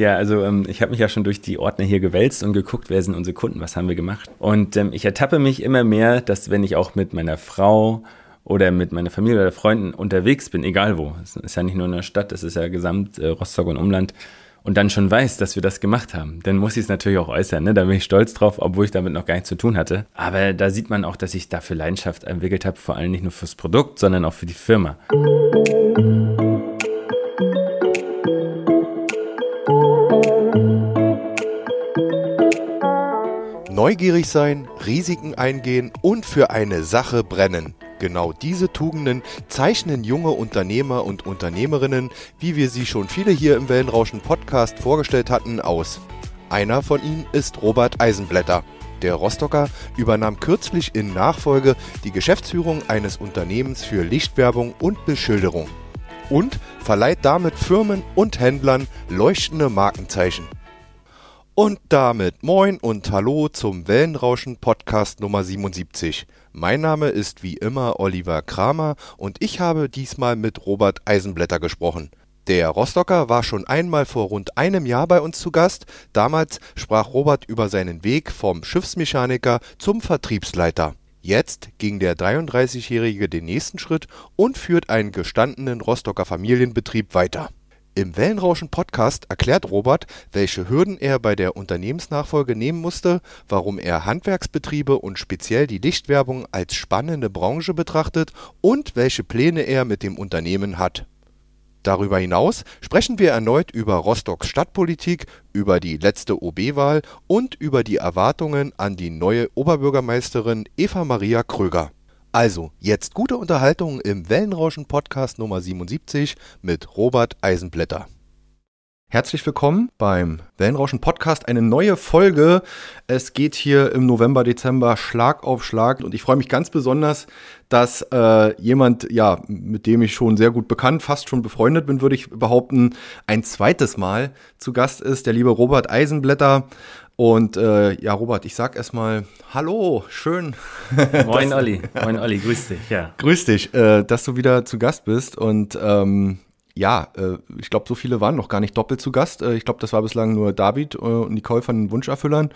Ja, also ähm, ich habe mich ja schon durch die Ordner hier gewälzt und geguckt, wer sind unsere Kunden, was haben wir gemacht. Und ähm, ich ertappe mich immer mehr, dass wenn ich auch mit meiner Frau oder mit meiner Familie oder Freunden unterwegs bin, egal wo, es ist ja nicht nur in der Stadt, es ist ja gesamt äh, Rostock und Umland, und dann schon weiß, dass wir das gemacht haben, dann muss ich es natürlich auch äußern. Ne? Da bin ich stolz drauf, obwohl ich damit noch gar nichts zu tun hatte. Aber da sieht man auch, dass ich dafür Leidenschaft entwickelt habe, vor allem nicht nur fürs Produkt, sondern auch für die Firma. Neugierig sein, Risiken eingehen und für eine Sache brennen. Genau diese Tugenden zeichnen junge Unternehmer und Unternehmerinnen, wie wir sie schon viele hier im Wellenrauschen Podcast vorgestellt hatten, aus. Einer von ihnen ist Robert Eisenblätter. Der Rostocker übernahm kürzlich in Nachfolge die Geschäftsführung eines Unternehmens für Lichtwerbung und Beschilderung und verleiht damit Firmen und Händlern leuchtende Markenzeichen. Und damit moin und hallo zum Wellenrauschen Podcast Nummer 77. Mein Name ist wie immer Oliver Kramer und ich habe diesmal mit Robert Eisenblätter gesprochen. Der Rostocker war schon einmal vor rund einem Jahr bei uns zu Gast. Damals sprach Robert über seinen Weg vom Schiffsmechaniker zum Vertriebsleiter. Jetzt ging der 33-Jährige den nächsten Schritt und führt einen gestandenen Rostocker Familienbetrieb weiter. Im Wellenrauschen-Podcast erklärt Robert, welche Hürden er bei der Unternehmensnachfolge nehmen musste, warum er Handwerksbetriebe und speziell die Lichtwerbung als spannende Branche betrachtet und welche Pläne er mit dem Unternehmen hat. Darüber hinaus sprechen wir erneut über Rostocks Stadtpolitik, über die letzte OB-Wahl und über die Erwartungen an die neue Oberbürgermeisterin Eva Maria Kröger also, jetzt gute Unterhaltung im Wellenrauschen Podcast Nummer 77 mit Robert Eisenblätter. Herzlich willkommen beim Wellenrauschen Podcast, eine neue Folge. Es geht hier im November, Dezember Schlag auf Schlag und ich freue mich ganz besonders, dass äh, jemand, ja, mit dem ich schon sehr gut bekannt, fast schon befreundet bin, würde ich behaupten, ein zweites Mal zu Gast ist, der liebe Robert Eisenblätter. Und äh, ja, Robert, ich sag erstmal Hallo, schön. Moin Olli, moin Olli, grüß dich, ja. Grüß dich, äh, dass du wieder zu Gast bist. Und ähm, ja, äh, ich glaube, so viele waren noch gar nicht doppelt zu Gast. Äh, ich glaube, das war bislang nur David und Nicole von den Wunscherfüllern.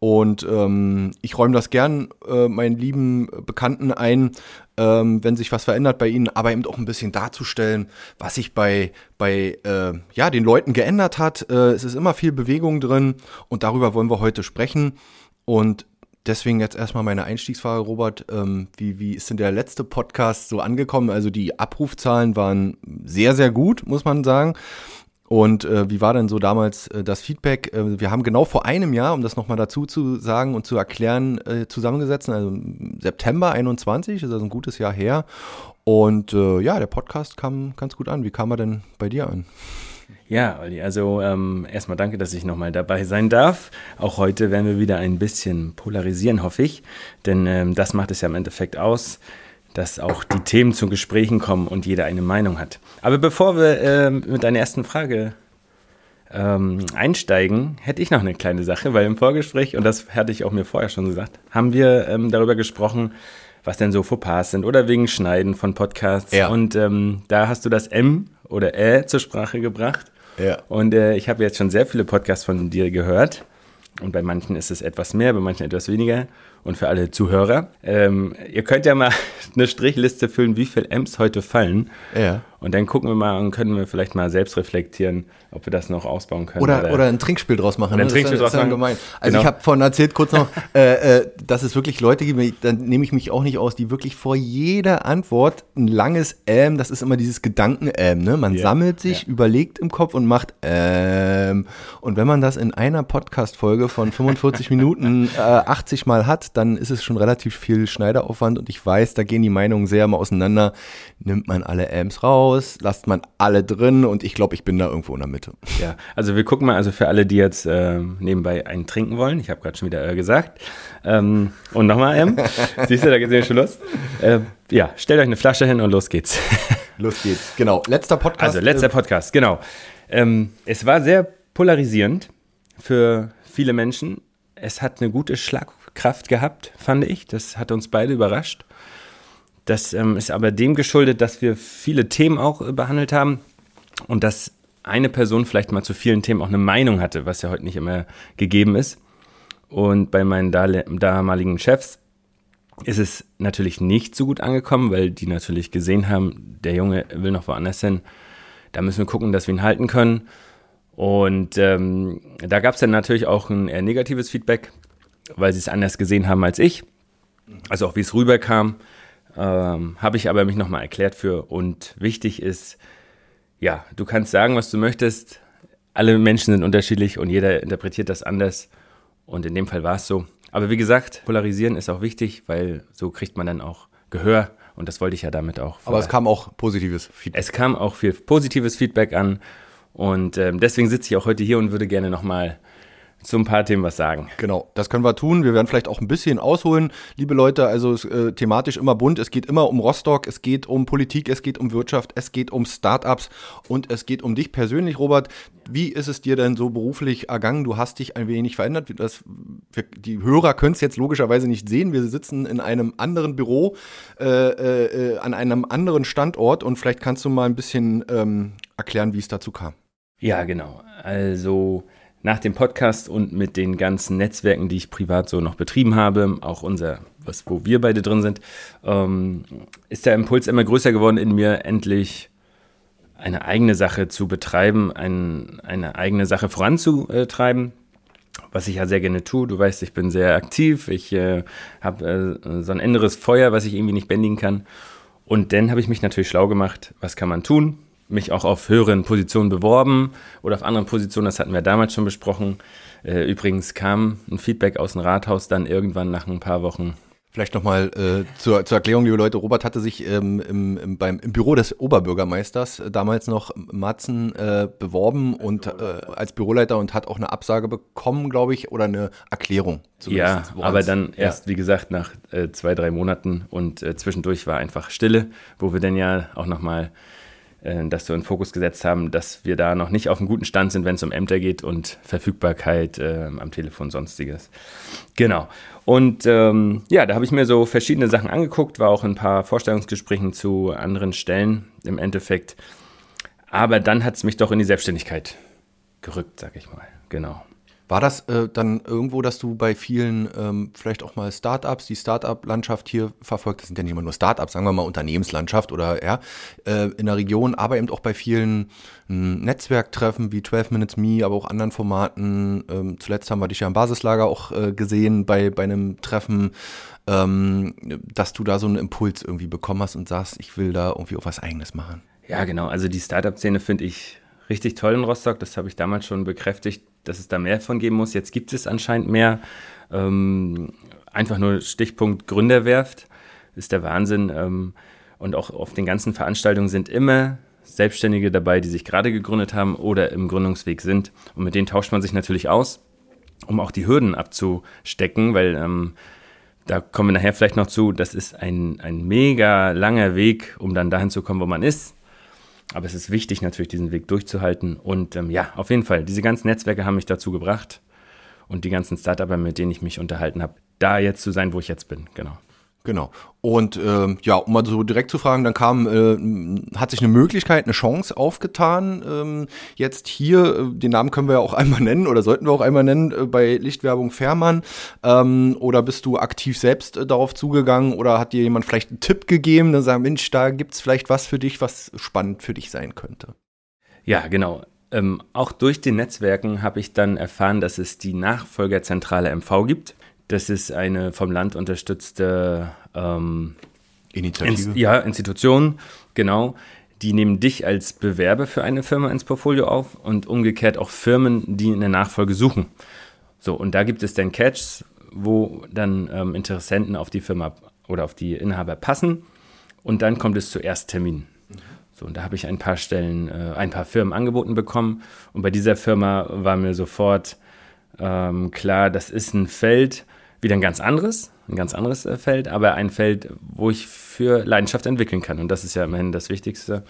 Und ähm, ich räume das gern äh, meinen lieben Bekannten ein, ähm, wenn sich was verändert bei ihnen, aber eben auch ein bisschen darzustellen, was sich bei, bei äh, ja, den Leuten geändert hat. Äh, es ist immer viel Bewegung drin und darüber wollen wir heute sprechen. Und deswegen jetzt erstmal meine Einstiegsfrage, Robert. Ähm, wie, wie ist denn der letzte Podcast so angekommen? Also die Abrufzahlen waren sehr, sehr gut, muss man sagen. Und äh, wie war denn so damals äh, das Feedback? Äh, wir haben genau vor einem Jahr, um das nochmal dazu zu sagen und zu erklären, äh, zusammengesetzt, also September 21, ist also ein gutes Jahr her. Und äh, ja, der Podcast kam ganz gut an. Wie kam er denn bei dir an? Ja, Olli, also ähm, erstmal danke, dass ich nochmal dabei sein darf. Auch heute werden wir wieder ein bisschen polarisieren, hoffe ich. Denn ähm, das macht es ja im Endeffekt aus dass auch die Themen zu Gesprächen kommen und jeder eine Meinung hat. Aber bevor wir äh, mit deiner ersten Frage ähm, einsteigen, hätte ich noch eine kleine Sache, weil im Vorgespräch, und das hatte ich auch mir vorher schon gesagt, haben wir ähm, darüber gesprochen, was denn so Fauxpas sind oder wegen Schneiden von Podcasts. Ja. Und ähm, da hast du das M oder Ä zur Sprache gebracht. Ja. Und äh, ich habe jetzt schon sehr viele Podcasts von dir gehört. Und bei manchen ist es etwas mehr, bei manchen etwas weniger und für alle Zuhörer. Ähm, ihr könnt ja mal eine Strichliste füllen, wie viele Amps heute fallen. Ja. Und dann gucken wir mal und können wir vielleicht mal selbst reflektieren, ob wir das noch ausbauen können. Oder, oder, oder ein Trinkspiel draus machen. Ein ne? Trinkspiel draus machen. Gemein. Also genau. ich habe vorhin erzählt kurz noch, äh, äh, dass es wirklich Leute gibt, dann nehme ich mich auch nicht aus, die wirklich vor jeder Antwort ein langes Ähm, das ist immer dieses Gedanken-Ähm, ne? Man yeah. sammelt sich, ja. überlegt im Kopf und macht Ähm. Und wenn man das in einer Podcast-Folge von 45 Minuten äh, 80 Mal hat, dann ist es schon relativ viel Schneideraufwand und ich weiß, da gehen die Meinungen sehr mal auseinander. Nimmt man alle Amps raus, lasst man alle drin und ich glaube, ich bin da irgendwo in der Mitte. Ja, also wir gucken mal, also für alle, die jetzt äh, nebenbei einen trinken wollen, ich habe gerade schon wieder äh, gesagt. Ähm, und nochmal M. Siehst du, da geht es schon los. Äh, ja, stellt euch eine Flasche hin und los geht's. los geht's, genau. Letzter Podcast. Also letzter Podcast, genau. Ähm, es war sehr polarisierend für viele Menschen. Es hat eine gute Schlagkraft gehabt, fand ich. Das hat uns beide überrascht. Das ähm, ist aber dem geschuldet, dass wir viele Themen auch äh, behandelt haben und dass eine Person vielleicht mal zu vielen Themen auch eine Meinung hatte, was ja heute nicht immer gegeben ist. Und bei meinen damaligen Chefs ist es natürlich nicht so gut angekommen, weil die natürlich gesehen haben, der Junge will noch woanders hin. Da müssen wir gucken, dass wir ihn halten können. Und ähm, da gab es dann natürlich auch ein eher negatives Feedback, weil sie es anders gesehen haben als ich. Also auch wie es rüberkam, ähm, habe ich aber mich nochmal erklärt für. Und wichtig ist, ja, du kannst sagen, was du möchtest. Alle Menschen sind unterschiedlich und jeder interpretiert das anders. Und in dem Fall war es so. Aber wie gesagt, polarisieren ist auch wichtig, weil so kriegt man dann auch Gehör. Und das wollte ich ja damit auch. Aber es kam auch positives Feedback. Es kam auch viel positives Feedback an. Und ähm, deswegen sitze ich auch heute hier und würde gerne nochmal zu ein paar Themen was sagen. Genau, das können wir tun. Wir werden vielleicht auch ein bisschen ausholen, liebe Leute. Also äh, thematisch immer bunt. Es geht immer um Rostock, es geht um Politik, es geht um Wirtschaft, es geht um Startups und es geht um dich persönlich, Robert. Wie ist es dir denn so beruflich ergangen? Du hast dich ein wenig verändert. Das, wir, die Hörer können es jetzt logischerweise nicht sehen. Wir sitzen in einem anderen Büro, äh, äh, an einem anderen Standort und vielleicht kannst du mal ein bisschen ähm, erklären, wie es dazu kam. Ja, genau. Also nach dem Podcast und mit den ganzen Netzwerken, die ich privat so noch betrieben habe, auch unser, was, wo wir beide drin sind, ähm, ist der Impuls immer größer geworden in mir, endlich eine eigene Sache zu betreiben, ein, eine eigene Sache voranzutreiben, was ich ja sehr gerne tue. Du weißt, ich bin sehr aktiv, ich äh, habe äh, so ein inneres Feuer, was ich irgendwie nicht bändigen kann. Und dann habe ich mich natürlich schlau gemacht, was kann man tun? Mich auch auf höheren Positionen beworben oder auf anderen Positionen, das hatten wir damals schon besprochen. Äh, übrigens kam ein Feedback aus dem Rathaus dann irgendwann nach ein paar Wochen. Vielleicht nochmal äh, zur, zur Erklärung, liebe Leute, Robert hatte sich ähm, im, im, beim, im Büro des Oberbürgermeisters äh, damals noch Matzen äh, beworben und äh, als Büroleiter und hat auch eine Absage bekommen, glaube ich, oder eine Erklärung. Ja, aber dann erst, ja. wie gesagt, nach äh, zwei, drei Monaten und zwischendurch war einfach Stille, wo wir dann ja auch nochmal äh, das so in Fokus gesetzt haben, dass wir da noch nicht auf einem guten Stand sind, wenn es um Ämter geht und Verfügbarkeit äh, am Telefon, sonstiges. Genau. Und ähm, ja, da habe ich mir so verschiedene Sachen angeguckt, war auch in ein paar Vorstellungsgesprächen zu anderen Stellen im Endeffekt. Aber dann hat es mich doch in die Selbstständigkeit gerückt, sag ich mal. Genau. War das äh, dann irgendwo, dass du bei vielen, ähm, vielleicht auch mal Startups, die Startup-Landschaft hier verfolgt, das sind ja nicht immer nur Startups, sagen wir mal Unternehmenslandschaft oder ja, äh, in der Region, aber eben auch bei vielen äh, Netzwerktreffen wie 12 Minutes Me, aber auch anderen Formaten. Ähm, zuletzt haben wir dich ja im Basislager auch äh, gesehen bei, bei einem Treffen, ähm, dass du da so einen Impuls irgendwie bekommen hast und sagst, ich will da irgendwie auch was Eigenes machen. Ja, genau. Also die Startup-Szene finde ich richtig toll in Rostock. Das habe ich damals schon bekräftigt, dass es da mehr von geben muss. Jetzt gibt es anscheinend mehr. Ähm, einfach nur Stichpunkt Gründerwerft ist der Wahnsinn. Ähm, und auch auf den ganzen Veranstaltungen sind immer Selbstständige dabei, die sich gerade gegründet haben oder im Gründungsweg sind. Und mit denen tauscht man sich natürlich aus, um auch die Hürden abzustecken, weil ähm, da kommen wir nachher vielleicht noch zu, das ist ein, ein mega langer Weg, um dann dahin zu kommen, wo man ist. Aber es ist wichtig, natürlich diesen Weg durchzuhalten. Und ähm, ja, auf jeden Fall, diese ganzen Netzwerke haben mich dazu gebracht und die ganzen Startups, mit denen ich mich unterhalten habe, da jetzt zu sein, wo ich jetzt bin. Genau. Genau. Und ähm, ja, um mal so direkt zu fragen, dann kam, äh, hat sich eine Möglichkeit, eine Chance aufgetan. Ähm, jetzt hier, äh, den Namen können wir ja auch einmal nennen oder sollten wir auch einmal nennen, äh, bei Lichtwerbung Fährmann. Ähm, oder bist du aktiv selbst äh, darauf zugegangen oder hat dir jemand vielleicht einen Tipp gegeben, dann sagen, Mensch, da gibt's vielleicht was für dich, was spannend für dich sein könnte? Ja, genau. Ähm, auch durch die Netzwerken habe ich dann erfahren, dass es die Nachfolgerzentrale MV gibt. Das ist eine vom Land unterstützte ähm, Initiative. Ins, ja, Institution, genau. Die nehmen dich als Bewerber für eine Firma ins Portfolio auf und umgekehrt auch Firmen, die eine Nachfolge suchen. So, und da gibt es dann Catches, wo dann ähm, Interessenten auf die Firma oder auf die Inhaber passen und dann kommt es zu Erstterminen. So, und da habe ich ein paar Stellen, äh, ein paar Firmen angeboten bekommen und bei dieser Firma war mir sofort ähm, klar, das ist ein Feld, wieder ein ganz anderes, ein ganz anderes äh, Feld, aber ein Feld, wo ich für Leidenschaft entwickeln kann. Und das ist ja immerhin das Wichtigste.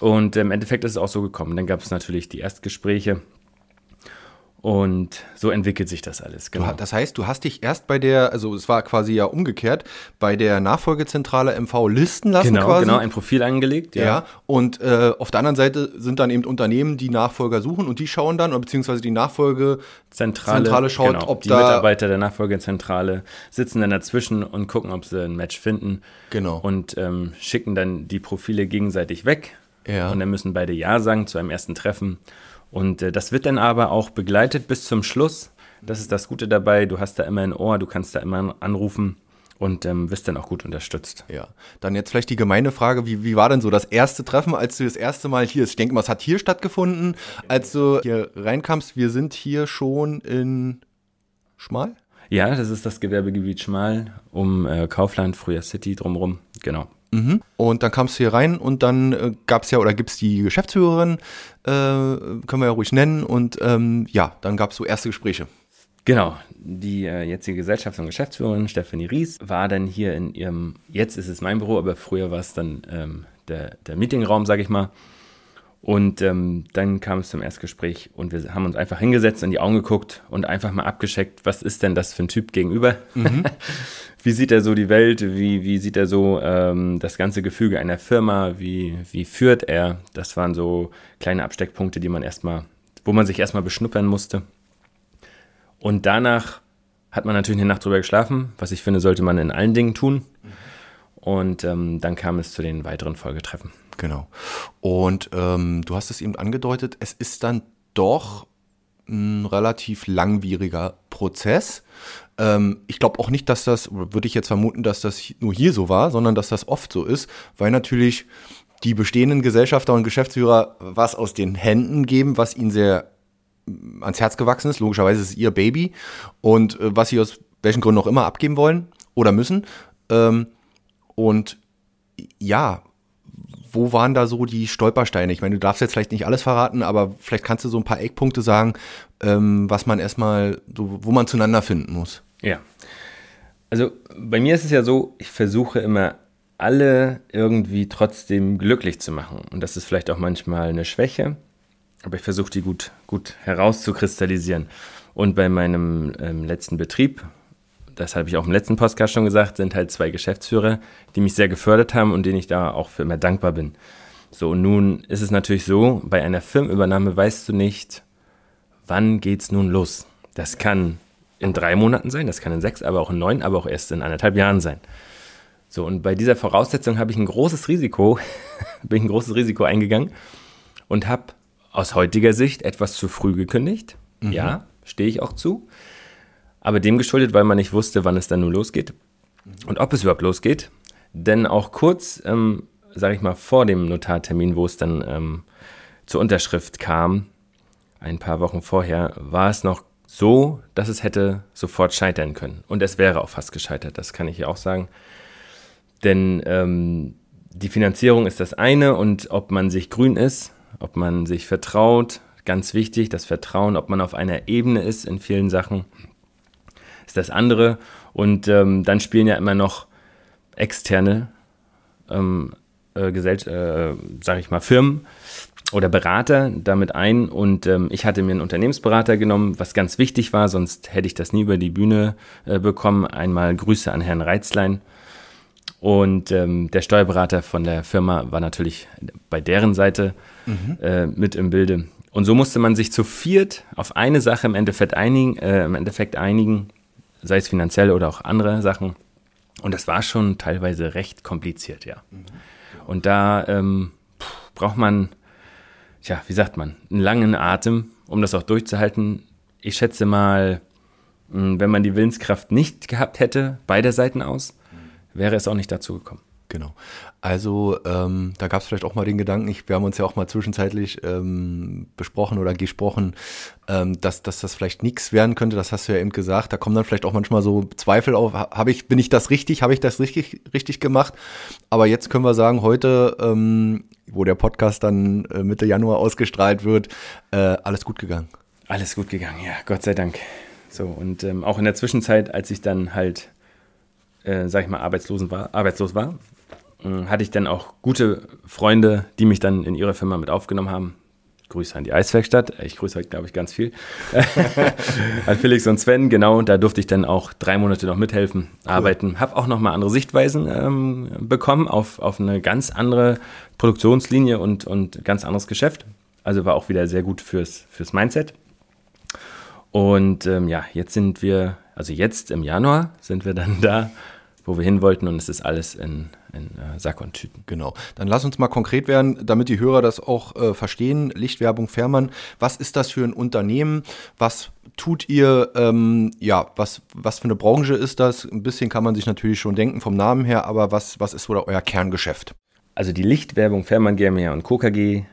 Und im Endeffekt ist es auch so gekommen. Dann gab es natürlich die Erstgespräche. Und so entwickelt sich das alles. Genau. Du, das heißt, du hast dich erst bei der, also es war quasi ja umgekehrt, bei der Nachfolgezentrale MV listen lassen genau, quasi. Genau, ein Profil angelegt. Ja, ja und äh, auf der anderen Seite sind dann eben Unternehmen, die Nachfolger suchen und die schauen dann, oder beziehungsweise die Nachfolgezentrale Zentrale, schaut, genau. ob die da... Mitarbeiter der Nachfolgezentrale sitzen dann dazwischen und gucken, ob sie ein Match finden. Genau. Und ähm, schicken dann die Profile gegenseitig weg. Ja. Und dann müssen beide Ja sagen zu einem ersten Treffen. Und äh, das wird dann aber auch begleitet bis zum Schluss. Das ist das Gute dabei. Du hast da immer ein Ohr, du kannst da immer anrufen und ähm, wirst dann auch gut unterstützt. Ja, dann jetzt vielleicht die gemeine Frage, wie, wie war denn so das erste Treffen, als du das erste Mal hier, ich denke mal, es hat hier stattgefunden, als du hier reinkamst, wir sind hier schon in Schmal? Ja, das ist das Gewerbegebiet Schmal um äh, Kaufland, früher City drumherum, genau. Mhm. Und dann kamst du hier rein und dann äh, gab es ja oder gibt es die Geschäftsführerin, äh, können wir ja ruhig nennen. Und ähm, ja, dann gab es so erste Gespräche. Genau, die äh, jetzige Gesellschafts- und Geschäftsführerin Stephanie Ries war dann hier in ihrem, jetzt ist es mein Büro, aber früher war es dann ähm, der, der Meetingraum, sage ich mal. Und ähm, dann kam es zum Erstgespräch und wir haben uns einfach hingesetzt, in die Augen geguckt und einfach mal abgescheckt, was ist denn das für ein Typ gegenüber? Mhm. wie sieht er so die Welt? Wie, wie sieht er so ähm, das ganze Gefüge einer Firma? Wie, wie führt er? Das waren so kleine Absteckpunkte, die man erstmal, wo man sich erstmal beschnuppern musste. Und danach hat man natürlich eine Nacht drüber geschlafen. Was ich finde, sollte man in allen Dingen tun. Und ähm, dann kam es zu den weiteren Folgetreffen. Genau. Und ähm, du hast es eben angedeutet, es ist dann doch ein relativ langwieriger Prozess. Ähm, ich glaube auch nicht, dass das, würde ich jetzt vermuten, dass das nur hier so war, sondern dass das oft so ist, weil natürlich die bestehenden Gesellschafter und Geschäftsführer was aus den Händen geben, was ihnen sehr mm, ans Herz gewachsen ist. Logischerweise ist es ihr Baby und äh, was sie aus welchen Gründen auch immer abgeben wollen oder müssen. Ähm, und ja, wo waren da so die Stolpersteine? Ich meine, du darfst jetzt vielleicht nicht alles verraten, aber vielleicht kannst du so ein paar Eckpunkte sagen, ähm, was man erstmal, so, wo man zueinander finden muss. Ja. Also bei mir ist es ja so, ich versuche immer alle irgendwie trotzdem glücklich zu machen. Und das ist vielleicht auch manchmal eine Schwäche, aber ich versuche die gut, gut herauszukristallisieren. Und bei meinem ähm, letzten Betrieb, das habe ich auch im letzten Podcast schon gesagt, sind halt zwei Geschäftsführer, die mich sehr gefördert haben und denen ich da auch für immer dankbar bin. So, und nun ist es natürlich so, bei einer Firmenübernahme weißt du nicht, wann geht's nun los. Das kann in drei Monaten sein, das kann in sechs, aber auch in neun, aber auch erst in anderthalb Jahren sein. So, und bei dieser Voraussetzung habe ich ein großes Risiko, bin ich ein großes Risiko eingegangen und habe aus heutiger Sicht etwas zu früh gekündigt. Mhm. Ja, stehe ich auch zu aber dem geschuldet, weil man nicht wusste, wann es dann nun losgeht und ob es überhaupt losgeht. Denn auch kurz, ähm, sage ich mal, vor dem Notartermin, wo es dann ähm, zur Unterschrift kam, ein paar Wochen vorher, war es noch so, dass es hätte sofort scheitern können. Und es wäre auch fast gescheitert, das kann ich hier auch sagen. Denn ähm, die Finanzierung ist das eine und ob man sich grün ist, ob man sich vertraut, ganz wichtig, das Vertrauen, ob man auf einer Ebene ist in vielen Sachen ist das andere. Und ähm, dann spielen ja immer noch externe ähm, äh, äh, sage ich mal, Firmen oder Berater damit ein. Und ähm, ich hatte mir einen Unternehmensberater genommen, was ganz wichtig war, sonst hätte ich das nie über die Bühne äh, bekommen. Einmal Grüße an Herrn Reitzlein. Und ähm, der Steuerberater von der Firma war natürlich bei deren Seite mhm. äh, mit im Bilde. Und so musste man sich zu viert auf eine Sache im Endeffekt einigen, äh, im Endeffekt einigen sei es finanziell oder auch andere Sachen. Und das war schon teilweise recht kompliziert, ja. Mhm. Und da ähm, braucht man, tja, wie sagt man, einen langen Atem, um das auch durchzuhalten. Ich schätze mal, wenn man die Willenskraft nicht gehabt hätte, beider Seiten aus, wäre es auch nicht dazu gekommen. Genau. Also ähm, da gab es vielleicht auch mal den Gedanken, ich, wir haben uns ja auch mal zwischenzeitlich ähm, besprochen oder gesprochen, ähm, dass, dass das vielleicht nichts werden könnte, das hast du ja eben gesagt. Da kommen dann vielleicht auch manchmal so Zweifel auf, habe ich, bin ich das richtig, habe ich das richtig, richtig gemacht? Aber jetzt können wir sagen, heute, ähm, wo der Podcast dann äh, Mitte Januar ausgestrahlt wird, äh, alles gut gegangen. Alles gut gegangen, ja, Gott sei Dank. So, und ähm, auch in der Zwischenzeit, als ich dann halt, äh, sag ich mal, arbeitslosen war, arbeitslos war, hatte ich dann auch gute Freunde, die mich dann in ihre Firma mit aufgenommen haben. Grüße an die Eiswerkstatt. Ich grüße heute, glaube ich, ganz viel. an Felix und Sven, genau. Da durfte ich dann auch drei Monate noch mithelfen, cool. arbeiten. Habe auch nochmal andere Sichtweisen ähm, bekommen auf, auf eine ganz andere Produktionslinie und, und ganz anderes Geschäft. Also war auch wieder sehr gut fürs, fürs Mindset. Und ähm, ja, jetzt sind wir, also jetzt im Januar sind wir dann da, wo wir hin wollten und es ist alles in in äh, Sack und Tüten. Genau. Dann lass uns mal konkret werden, damit die Hörer das auch äh, verstehen. Lichtwerbung Fährmann. Was ist das für ein Unternehmen? Was tut ihr? Ähm, ja, was, was für eine Branche ist das? Ein bisschen kann man sich natürlich schon denken vom Namen her, aber was, was ist so euer Kerngeschäft? Also die Lichtwerbung Fährmann GmbH und Co. KG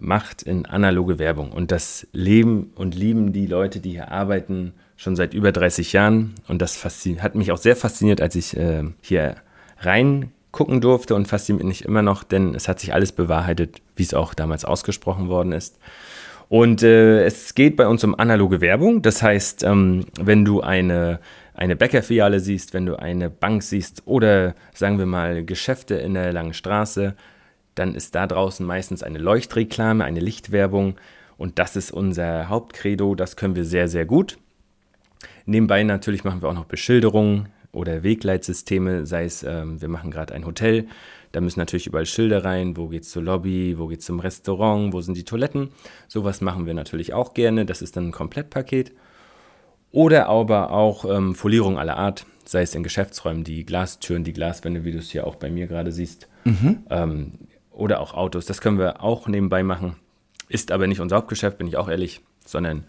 macht in analoge Werbung und das leben und lieben die Leute, die hier arbeiten, schon seit über 30 Jahren und das hat mich auch sehr fasziniert, als ich äh, hier rein gucken durfte und fasziniert mich immer noch, denn es hat sich alles bewahrheitet, wie es auch damals ausgesprochen worden ist. Und äh, es geht bei uns um analoge Werbung. Das heißt, ähm, wenn du eine, eine Bäckerfiliale siehst, wenn du eine Bank siehst oder sagen wir mal Geschäfte in der langen Straße, dann ist da draußen meistens eine Leuchtreklame, eine Lichtwerbung. Und das ist unser Hauptcredo. Das können wir sehr, sehr gut. Nebenbei natürlich machen wir auch noch Beschilderungen, oder Wegleitsysteme, sei es, ähm, wir machen gerade ein Hotel, da müssen natürlich überall Schilder rein, wo geht's zur Lobby, wo geht's zum Restaurant, wo sind die Toiletten. Sowas machen wir natürlich auch gerne, das ist dann ein Komplettpaket. Oder aber auch ähm, Folierung aller Art, sei es in Geschäftsräumen, die Glastüren, die Glaswände, wie du es hier auch bei mir gerade siehst. Mhm. Ähm, oder auch Autos, das können wir auch nebenbei machen. Ist aber nicht unser Hauptgeschäft, bin ich auch ehrlich, sondern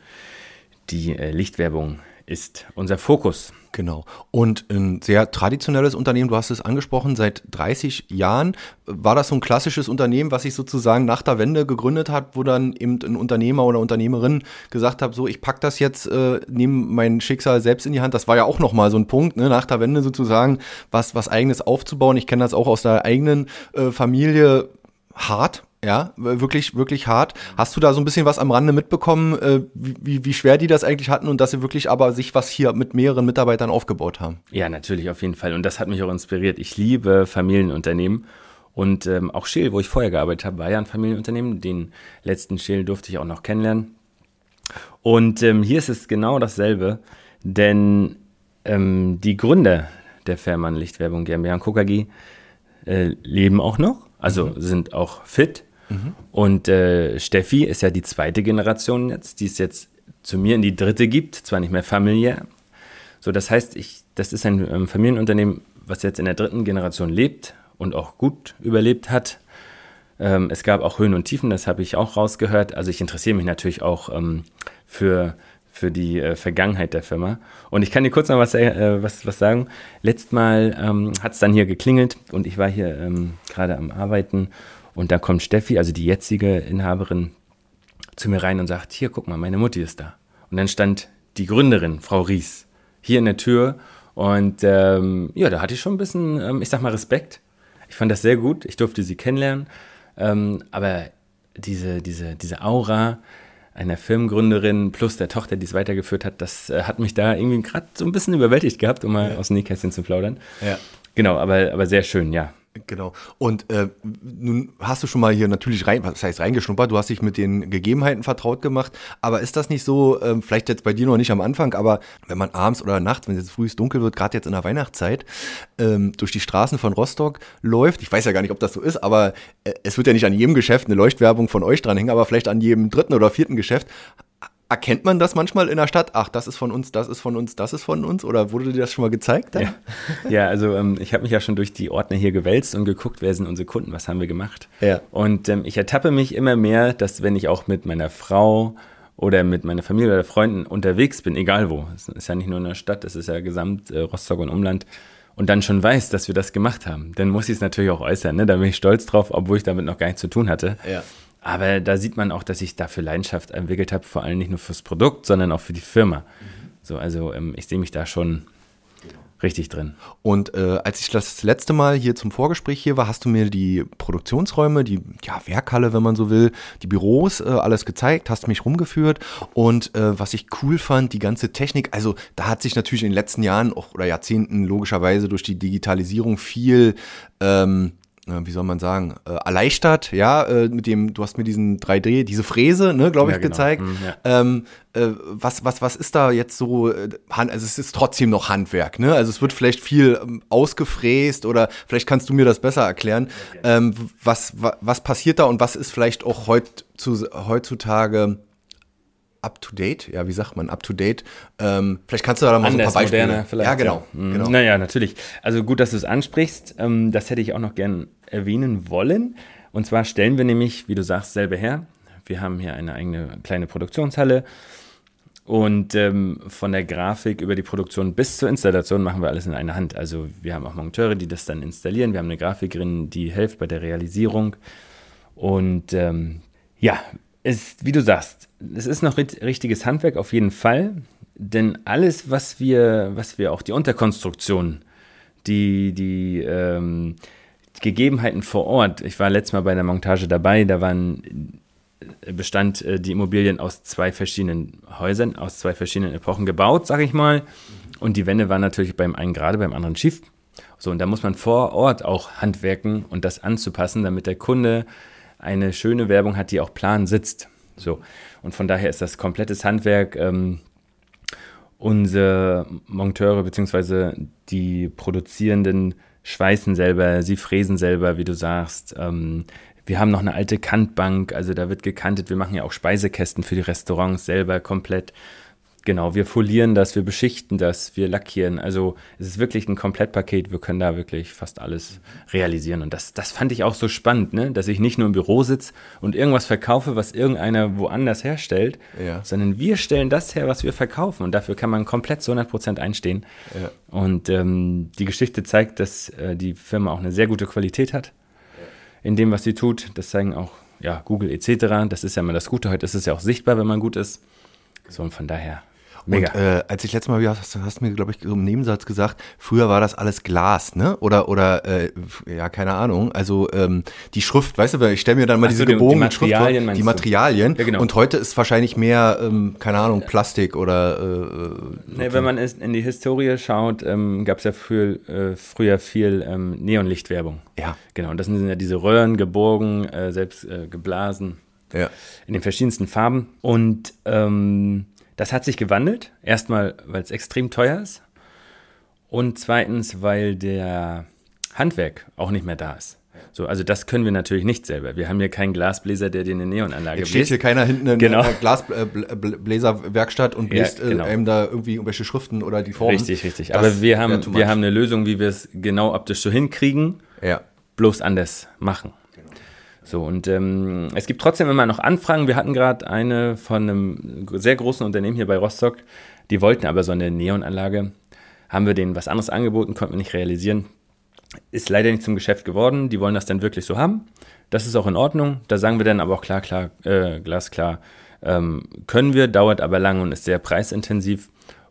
die äh, Lichtwerbung ist unser Fokus. Genau. Und ein sehr traditionelles Unternehmen, du hast es angesprochen, seit 30 Jahren. War das so ein klassisches Unternehmen, was sich sozusagen nach der Wende gegründet hat, wo dann eben ein Unternehmer oder Unternehmerin gesagt hat, so ich pack das jetzt, äh, nehme mein Schicksal selbst in die Hand. Das war ja auch nochmal so ein Punkt, ne, nach der Wende sozusagen, was, was eigenes aufzubauen. Ich kenne das auch aus der eigenen äh, Familie hart, ja, wirklich, wirklich hart. Hast du da so ein bisschen was am Rande mitbekommen, äh, wie, wie schwer die das eigentlich hatten und dass sie wirklich aber sich was hier mit mehreren Mitarbeitern aufgebaut haben? Ja, natürlich, auf jeden Fall. Und das hat mich auch inspiriert. Ich liebe Familienunternehmen. Und ähm, auch Scheel, wo ich vorher gearbeitet habe, war ja ein Familienunternehmen. Den letzten Scheel durfte ich auch noch kennenlernen. Und ähm, hier ist es genau dasselbe, denn ähm, die Gründer der Fährmann Lichtwerbung GmbH und KKG äh, leben auch noch, also mhm. sind auch fit Und äh, Steffi ist ja die zweite Generation jetzt, die es jetzt zu mir in die dritte gibt, zwar nicht mehr familiär. So, das heißt, ich, das ist ein ähm, Familienunternehmen, was jetzt in der dritten Generation lebt und auch gut überlebt hat. Ähm, es gab auch Höhen und Tiefen, das habe ich auch rausgehört. Also ich interessiere mich natürlich auch ähm, für, für die äh, Vergangenheit der Firma. Und ich kann dir kurz noch was, äh, was, was sagen. Letztes Mal ähm, hat es dann hier geklingelt und ich war hier ähm, gerade am Arbeiten und da kommt Steffi, also die jetzige Inhaberin, zu mir rein und sagt, hier, guck mal, meine Mutti ist da. Und dann stand die Gründerin, Frau Ries, hier in der Tür. Und ähm, ja, da hatte ich schon ein bisschen, ähm, ich sag mal, Respekt. Ich fand das sehr gut. Ich durfte sie kennenlernen. Ähm, aber diese, diese, diese Aura einer Firmengründerin plus der Tochter, die es weitergeführt hat, das äh, hat mich da irgendwie gerade so ein bisschen überwältigt gehabt, um mal ja. aus dem Nähkästchen zu plaudern. Ja. Genau, aber, aber sehr schön, ja. Genau. Und äh, nun hast du schon mal hier natürlich rein, was heißt reingeschnuppert, du hast dich mit den Gegebenheiten vertraut gemacht, aber ist das nicht so, äh, vielleicht jetzt bei dir noch nicht am Anfang, aber wenn man abends oder nachts, wenn es jetzt früh dunkel wird, gerade jetzt in der Weihnachtszeit, ähm, durch die Straßen von Rostock läuft, ich weiß ja gar nicht, ob das so ist, aber äh, es wird ja nicht an jedem Geschäft eine Leuchtwerbung von euch dranhängen, aber vielleicht an jedem dritten oder vierten Geschäft Erkennt man das manchmal in der Stadt? Ach, das ist von uns, das ist von uns, das ist von uns? Oder wurde dir das schon mal gezeigt? Ja. ja. also ähm, ich habe mich ja schon durch die Ordner hier gewälzt und geguckt, wer sind unsere Kunden, was haben wir gemacht. Ja. Und ähm, ich ertappe mich immer mehr, dass wenn ich auch mit meiner Frau oder mit meiner Familie oder Freunden unterwegs bin, egal wo, es ist ja nicht nur in der Stadt, es ist ja gesamt äh, Rostock und Umland, und dann schon weiß, dass wir das gemacht haben, dann muss ich es natürlich auch äußern. Ne? Da bin ich stolz drauf, obwohl ich damit noch gar nichts zu tun hatte. Ja. Aber da sieht man auch, dass ich dafür Leidenschaft entwickelt habe, vor allem nicht nur fürs Produkt, sondern auch für die Firma. Mhm. So, also ähm, ich sehe mich da schon richtig drin. Und äh, als ich das letzte Mal hier zum Vorgespräch hier war, hast du mir die Produktionsräume, die ja, Werkhalle, wenn man so will, die Büros, äh, alles gezeigt, hast mich rumgeführt. Und äh, was ich cool fand, die ganze Technik, also da hat sich natürlich in den letzten Jahren auch, oder Jahrzehnten logischerweise durch die Digitalisierung viel ähm, äh, wie soll man sagen, äh, erleichtert, ja, äh, mit dem, du hast mir diesen 3D, diese Fräse, ne, glaube ich, ja, genau. gezeigt. Mhm, ja. ähm, äh, was, was, was ist da jetzt so, äh, also es ist trotzdem noch Handwerk, ne? Also es wird vielleicht viel ähm, ausgefräst oder vielleicht kannst du mir das besser erklären. Ähm, was, was, was passiert da und was ist vielleicht auch heut, zu, heutzutage up to date, ja, wie sagt man, up to date. Ähm, vielleicht kannst du da mal Anders, so ein paar Beispiele. Vielleicht, ja, genau, ja. Mhm. genau. Naja, natürlich. Also gut, dass du es ansprichst. Ähm, das hätte ich auch noch gern erwähnen wollen. Und zwar stellen wir nämlich, wie du sagst, selber her. Wir haben hier eine eigene kleine Produktionshalle. Und ähm, von der Grafik über die Produktion bis zur Installation machen wir alles in einer Hand. Also wir haben auch Monteure, die das dann installieren. Wir haben eine Grafikerin, die hilft bei der Realisierung. Und ähm, ja, es, wie du sagst, es ist noch richtiges Handwerk auf jeden Fall, denn alles, was wir, was wir auch die Unterkonstruktion, die, die, ähm, Gegebenheiten vor Ort, ich war letztes Mal bei der Montage dabei, da waren äh, bestand äh, die Immobilien aus zwei verschiedenen Häusern, aus zwei verschiedenen Epochen gebaut, sag ich mal. Und die Wände waren natürlich beim einen gerade, beim anderen schief. So, und da muss man vor Ort auch handwerken und das anzupassen, damit der Kunde eine schöne Werbung hat, die auch plan sitzt. So. Und von daher ist das komplettes Handwerk. Ähm, unsere Monteure bzw. die Produzierenden schweißen selber, sie fräsen selber, wie du sagst. Ähm, wir haben noch eine alte Kantbank, also da wird gekantet. Wir machen ja auch Speisekästen für die Restaurants selber komplett. Genau, wir folieren das, wir beschichten das, wir lackieren. Also es ist wirklich ein Komplettpaket. Wir können da wirklich fast alles realisieren. Und das, das fand ich auch so spannend, ne? dass ich nicht nur im Büro sitze und irgendwas verkaufe, was irgendeiner woanders herstellt, ja. sondern wir stellen das her, was wir verkaufen. Und dafür kann man komplett zu 100 Prozent einstehen. Ja. Und ähm, die Geschichte zeigt, dass äh, die Firma auch eine sehr gute Qualität hat in dem, was sie tut. Das zeigen auch ja, Google etc. Das ist ja immer das Gute. Heute ist es ja auch sichtbar, wenn man gut ist. So und von daher Mega. Und äh, als ich letztes Mal, hast, hast mir, glaube ich, so im Nebensatz gesagt, früher war das alles Glas, ne? Oder, oder äh, ja, keine Ahnung. Also ähm, die Schrift, weißt du, ich stelle mir dann mal Ach diese so, gebogenen Schrift vor, die Materialien. Ja, genau. Und heute ist wahrscheinlich mehr, ähm, keine Ahnung, Plastik oder äh, nee, Wenn man in die Historie schaut, ähm, gab es ja früher, äh, früher viel ähm, Neonlichtwerbung. Ja. Genau, und das sind ja diese Röhren gebogen, äh, selbst äh, geblasen. Ja. In den verschiedensten Farben. Und ähm, das hat sich gewandelt. Erstmal, weil es extrem teuer ist. Und zweitens, weil der Handwerk auch nicht mehr da ist. So, also das können wir natürlich nicht selber. Wir haben hier keinen Glasbläser, der dir eine Neonanlage Jetzt steht hier keiner hinten in genau. einer Glasbläserwerkstatt und bläst ja, genau. äh, da irgendwie irgendwelche Schriften oder die Formen. Richtig, richtig. Aber wir haben, wir haben eine Lösung, wie wir es genau optisch so hinkriegen, ja. bloß anders machen. So, und ähm, es gibt trotzdem immer noch Anfragen. Wir hatten gerade eine von einem sehr großen Unternehmen hier bei Rostock, die wollten aber so eine Neonanlage. Haben wir denen was anderes angeboten, konnten wir nicht realisieren. Ist leider nicht zum Geschäft geworden. Die wollen das dann wirklich so haben. Das ist auch in Ordnung. Da sagen wir dann aber auch klar, klar, äh, glasklar, ähm, können wir, dauert aber lang und ist sehr preisintensiv.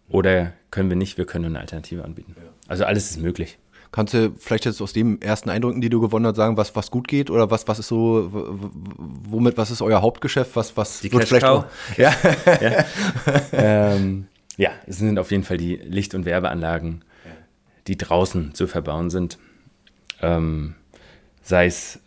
Oder können wir nicht, wir können eine Alternative anbieten. Also alles ist möglich. Kannst du vielleicht jetzt aus den ersten Eindrücken, die du gewonnen hast, sagen, was, was gut geht oder was, was ist so, womit, was ist euer Hauptgeschäft? Was, was die wird vielleicht auch, ja. ja. ähm, ja, es sind auf jeden Fall die Licht- und Werbeanlagen, die draußen zu verbauen sind. Ähm, sei es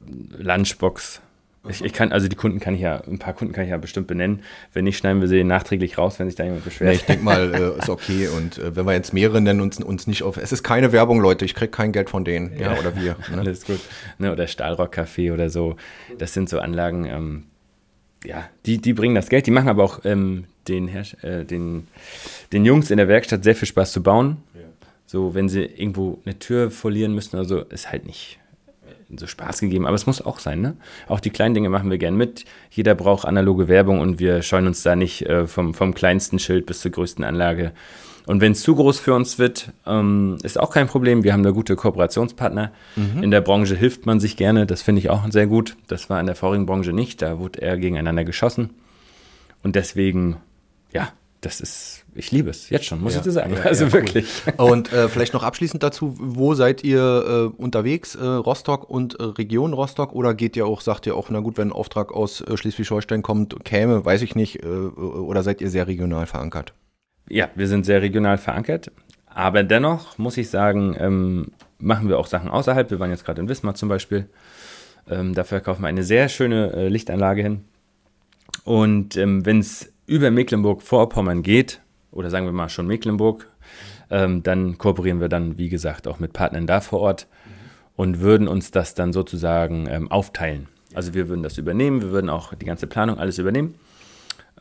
Lunchbox, ich, ich, kann, also die Kunden kann ich ja, ein paar Kunden kann ich ja bestimmt benennen. Wenn nicht, schneiden wir sie nachträglich raus, wenn sich da jemand beschwert. Nee, ich denke mal, äh, ist okay. Und äh, wenn wir jetzt mehrere nennen, uns, uns nicht auf. Es ist keine Werbung, Leute, ich krieg kein Geld von denen. Ja, ja oder wir. Ne? Alles gut. Ne, oder Stahlrock Café oder so. Das sind so Anlagen, ähm, ja, die, die bringen das Geld. Die machen aber auch ähm, den, äh, den, den Jungs in der Werkstatt sehr viel Spaß zu bauen. Ja. So, wenn sie irgendwo eine Tür folieren müssen, also ist halt nicht so Spaß gegeben, aber es muss auch sein, ne? Auch die kleinen Dinge machen wir gern mit. Jeder braucht analoge Werbung und wir scheuen uns da nicht äh, vom, vom kleinsten Schild bis zur größten Anlage. Und wenn es zu groß für uns wird, ähm, ist auch kein Problem. Wir haben da gute Kooperationspartner. Mhm. In der Branche hilft man sich gerne. Das finde ich auch sehr gut. Das war in der vorigen Branche nicht. Da wurde eher gegeneinander geschossen. Und deswegen, ja, das ist, ich liebe es, jetzt schon, muss ja, ich dir sagen. Ja, also ja, wirklich. Cool. Und äh, vielleicht noch abschließend dazu, wo seid ihr äh, unterwegs, äh, Rostock und äh, Region Rostock? Oder geht ihr auch, sagt ihr auch, na gut, wenn ein Auftrag aus äh, Schleswig-Holstein kommt, käme, weiß ich nicht, äh, oder seid ihr sehr regional verankert? Ja, wir sind sehr regional verankert. aber dennoch muss ich sagen, ähm, machen wir auch Sachen außerhalb. Wir waren jetzt gerade in Wismar zum Beispiel. Ähm, da verkaufen wir eine sehr schöne Lichtanlage hin. Und ähm, wenn es über Mecklenburg-Vorpommern geht, oder sagen wir mal schon Mecklenburg, ähm, dann kooperieren wir dann, wie gesagt, auch mit Partnern da vor Ort und würden uns das dann sozusagen ähm, aufteilen. Also wir würden das übernehmen, wir würden auch die ganze Planung alles übernehmen.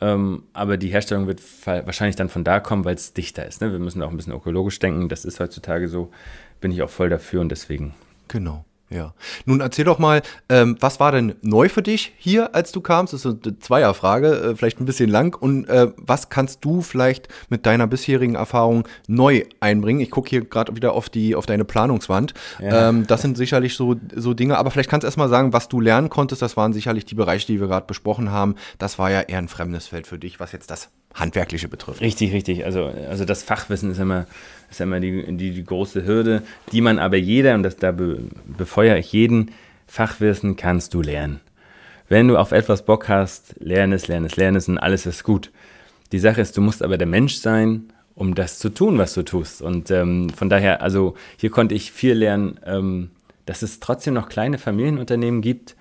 Ähm, aber die Herstellung wird wahrscheinlich dann von da kommen, weil es dichter ist. Ne? Wir müssen auch ein bisschen ökologisch denken. Das ist heutzutage so. Bin ich auch voll dafür und deswegen. Genau. Ja. Nun erzähl doch mal, ähm, was war denn neu für dich hier, als du kamst? Das ist eine Zweierfrage, äh, vielleicht ein bisschen lang. Und äh, was kannst du vielleicht mit deiner bisherigen Erfahrung neu einbringen? Ich gucke hier gerade wieder auf die auf deine Planungswand. Ja. Ähm, das sind sicherlich so, so Dinge, aber vielleicht kannst du erstmal sagen, was du lernen konntest. Das waren sicherlich die Bereiche, die wir gerade besprochen haben. Das war ja eher ein fremdes Feld für dich, was jetzt das Handwerkliche betrifft. Richtig, richtig. Also, also das Fachwissen ist immer, ist immer die, die, die große Hürde, die man aber jeder, und das, da be, befeuere ich jeden, Fachwissen kannst du lernen. Wenn du auf etwas Bock hast, lerne es, lerne es, lerne es und alles ist gut. Die Sache ist, du musst aber der Mensch sein, um das zu tun, was du tust. Und ähm, von daher, also hier konnte ich viel lernen, ähm, dass es trotzdem noch kleine Familienunternehmen gibt,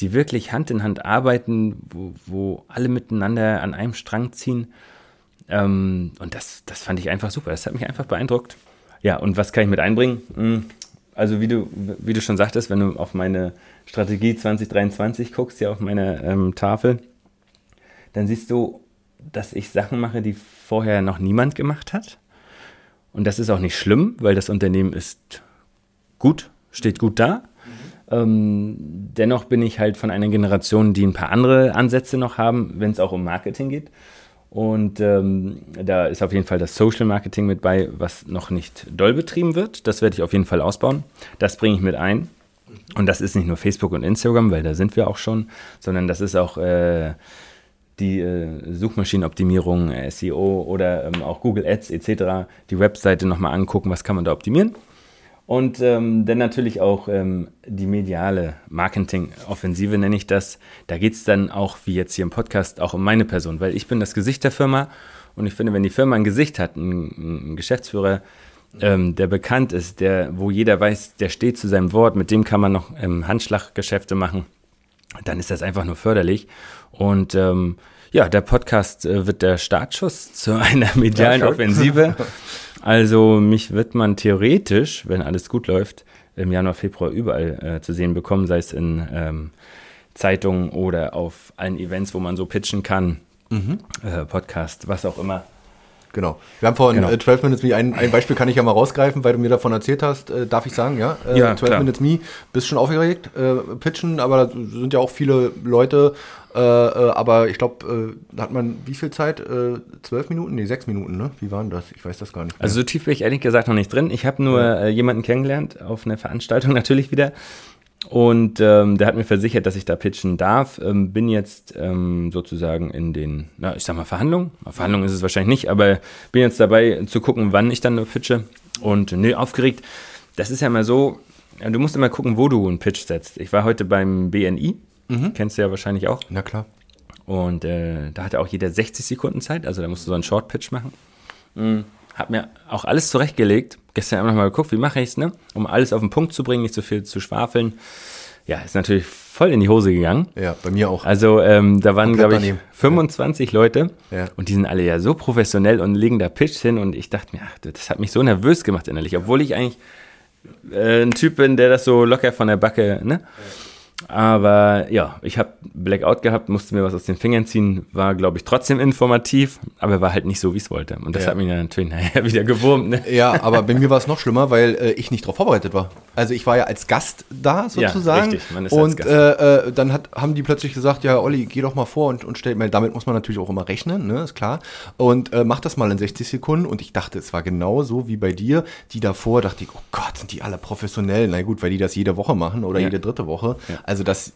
die wirklich Hand in Hand arbeiten, wo, wo alle miteinander an einem Strang ziehen. Ähm, und das, das fand ich einfach super. Das hat mich einfach beeindruckt. Ja, und was kann ich mit einbringen? Hm, also wie du, wie du schon sagtest, wenn du auf meine Strategie 2023 guckst, hier auf meine ähm, Tafel, dann siehst du, dass ich Sachen mache, die vorher noch niemand gemacht hat. Und das ist auch nicht schlimm, weil das Unternehmen ist gut, steht gut da. Ähm, dennoch bin ich halt von einer Generation, die ein paar andere Ansätze noch haben, wenn es auch um Marketing geht. Und ähm, da ist auf jeden Fall das Social Marketing mit bei, was noch nicht doll betrieben wird. Das werde ich auf jeden Fall ausbauen. Das bringe ich mit ein. Und das ist nicht nur Facebook und Instagram, weil da sind wir auch schon, sondern das ist auch äh, die äh, Suchmaschinenoptimierung, SEO oder ähm, auch Google Ads etc. Die Webseite nochmal angucken, was kann man da optimieren. Und ähm, dann natürlich auch ähm, die mediale Marketing-Offensive nenne ich das. Da geht es dann auch, wie jetzt hier im Podcast, auch um meine Person, weil ich bin das Gesicht der Firma und ich finde, wenn die Firma ein Gesicht hat, ein, ein Geschäftsführer, ähm, der bekannt ist, der, wo jeder weiß, der steht zu seinem Wort, mit dem kann man noch ähm, Handschlaggeschäfte machen, dann ist das einfach nur förderlich. Und ähm, ja, der Podcast äh, wird der Startschuss zu einer medialen ja, Offensive. Also mich wird man theoretisch, wenn alles gut läuft, im Januar, Februar überall äh, zu sehen bekommen, sei es in ähm, Zeitungen oder auf allen Events, wo man so pitchen kann, mhm. äh, Podcast, was auch immer. Genau. Wir haben vorhin genau. äh, 12 Minutes Me, ein, ein, Beispiel kann ich ja mal rausgreifen, weil du mir davon erzählt hast, äh, darf ich sagen, ja? Äh, ja 12 klar. Minutes Me, bist schon aufgeregt, äh, pitchen, aber da sind ja auch viele Leute, äh, äh, aber ich glaube, äh, da hat man wie viel Zeit? Äh, zwölf Minuten? Nee, sechs Minuten, ne? Wie waren das? Ich weiß das gar nicht. Mehr. Also so tief bin ich ehrlich gesagt noch nicht drin. Ich habe nur ja. jemanden kennengelernt auf einer Veranstaltung natürlich wieder. Und ähm, der hat mir versichert, dass ich da pitchen darf. Ähm, bin jetzt ähm, sozusagen in den, na, ich sag mal, Verhandlungen. Verhandlungen ist es wahrscheinlich nicht, aber bin jetzt dabei zu gucken, wann ich dann pitche. Und nö, aufgeregt. Das ist ja immer so, du musst immer gucken, wo du einen Pitch setzt. Ich war heute beim BNI, mhm. kennst du ja wahrscheinlich auch. Na klar. Und äh, da hatte auch jeder 60 Sekunden Zeit, also da musst du so einen Short Pitch machen. Mhm. Hab mir auch alles zurechtgelegt, gestern einfach mal geguckt, wie mache ich es, ne? Um alles auf den Punkt zu bringen, nicht so viel zu schwafeln. Ja, ist natürlich voll in die Hose gegangen. Ja, bei mir auch. Also ähm, da waren, glaube ich, daneben. 25 ja. Leute ja. und die sind alle ja so professionell und legen da Pitch hin und ich dachte mir, ach, das hat mich so nervös gemacht innerlich, obwohl ich eigentlich äh, ein Typ bin, der das so locker von der Backe, ne? Ja aber ja, ich habe Blackout gehabt, musste mir was aus den Fingern ziehen, war, glaube ich, trotzdem informativ, aber war halt nicht so, wie es wollte. Und das ja. hat mich dann natürlich nachher wieder gewurmt. Ne? Ja, aber bei mir war es noch schlimmer, weil äh, ich nicht darauf vorbereitet war. Also ich war ja als Gast da sozusagen. Ja, richtig, man ist und als Gast. Äh, äh, dann hat, haben die plötzlich gesagt, ja, Olli, geh doch mal vor und, und stell, weil damit muss man natürlich auch immer rechnen, ne, ist klar. Und äh, mach das mal in 60 Sekunden. Und ich dachte, es war genau so wie bei dir. Die davor dachte ich, oh Gott, sind die alle professionell. Na gut, weil die das jede Woche machen oder ja. jede dritte Woche. Ja. Also dass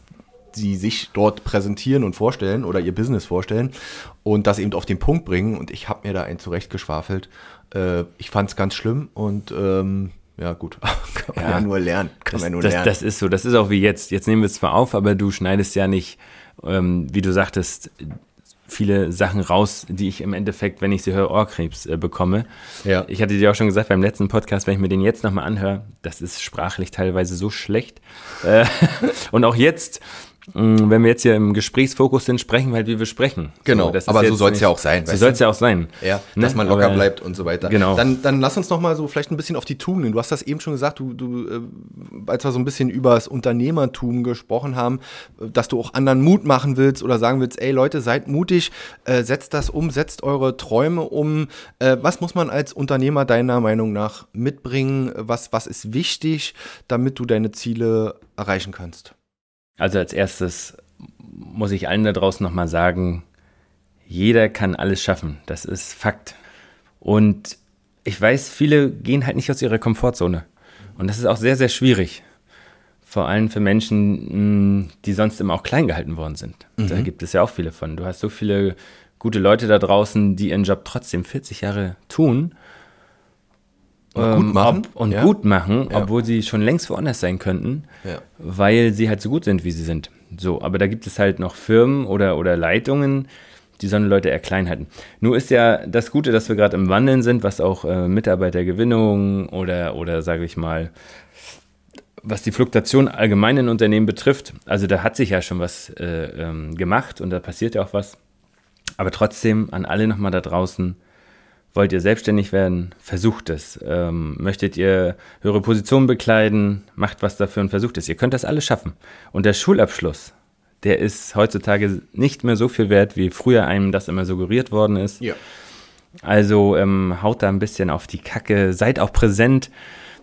sie sich dort präsentieren und vorstellen oder ihr Business vorstellen und das eben auf den Punkt bringen. Und ich habe mir da einen zurechtgeschwafelt. Äh, ich fand es ganz schlimm und ähm, ja, gut. Kann man ja, ja nur lernen. Kann das, man nur das, lernen. Das ist so. Das ist auch wie jetzt. Jetzt nehmen wir es zwar auf, aber du schneidest ja nicht, ähm, wie du sagtest, viele Sachen raus, die ich im Endeffekt, wenn ich sie höre, Ohrkrebs äh, bekomme. Ja. Ich hatte dir auch schon gesagt beim letzten Podcast, wenn ich mir den jetzt nochmal anhöre, das ist sprachlich teilweise so schlecht. Äh, und auch jetzt wenn wir jetzt hier im Gesprächsfokus sind, sprechen wir halt, wie wir sprechen. Genau, so, aber so soll es ja auch sein. So soll es ja auch sein. Ja, ne? dass man locker aber, bleibt und so weiter. Genau. Dann, dann lass uns noch mal so vielleicht ein bisschen auf die Tugenden. Du hast das eben schon gesagt, du, du äh, als wir so ein bisschen über das Unternehmertum gesprochen haben, dass du auch anderen Mut machen willst oder sagen willst, ey Leute, seid mutig, äh, setzt das um, setzt eure Träume um. Äh, was muss man als Unternehmer deiner Meinung nach mitbringen? Was, was ist wichtig, damit du deine Ziele erreichen kannst? Also als erstes muss ich allen da draußen nochmal sagen, jeder kann alles schaffen. Das ist Fakt. Und ich weiß, viele gehen halt nicht aus ihrer Komfortzone. Und das ist auch sehr, sehr schwierig. Vor allem für Menschen, die sonst immer auch klein gehalten worden sind. Mhm. Da gibt es ja auch viele von. Du hast so viele gute Leute da draußen, die ihren Job trotzdem 40 Jahre tun und ähm, gut machen. Ob, und ja. gut machen, ja. obwohl sie schon längst woanders sein könnten, ja. weil sie halt so gut sind, wie sie sind. So, aber da gibt es halt noch Firmen oder, oder Leitungen, die sollen Leute eher klein halten. Nur ist ja das Gute, dass wir gerade im Wandeln sind, was auch äh, Mitarbeitergewinnung oder, oder sage ich mal, was die Fluktuation allgemein in Unternehmen betrifft. Also da hat sich ja schon was äh, ähm, gemacht und da passiert ja auch was. Aber trotzdem an alle nochmal da draußen, Wollt ihr selbstständig werden? Versucht es. Ähm, möchtet ihr höhere Positionen bekleiden? Macht was dafür und versucht es. Ihr könnt das alles schaffen. Und der Schulabschluss, der ist heutzutage nicht mehr so viel wert, wie früher einem das immer suggeriert worden ist. Ja. Also ähm, haut da ein bisschen auf die Kacke, seid auch präsent.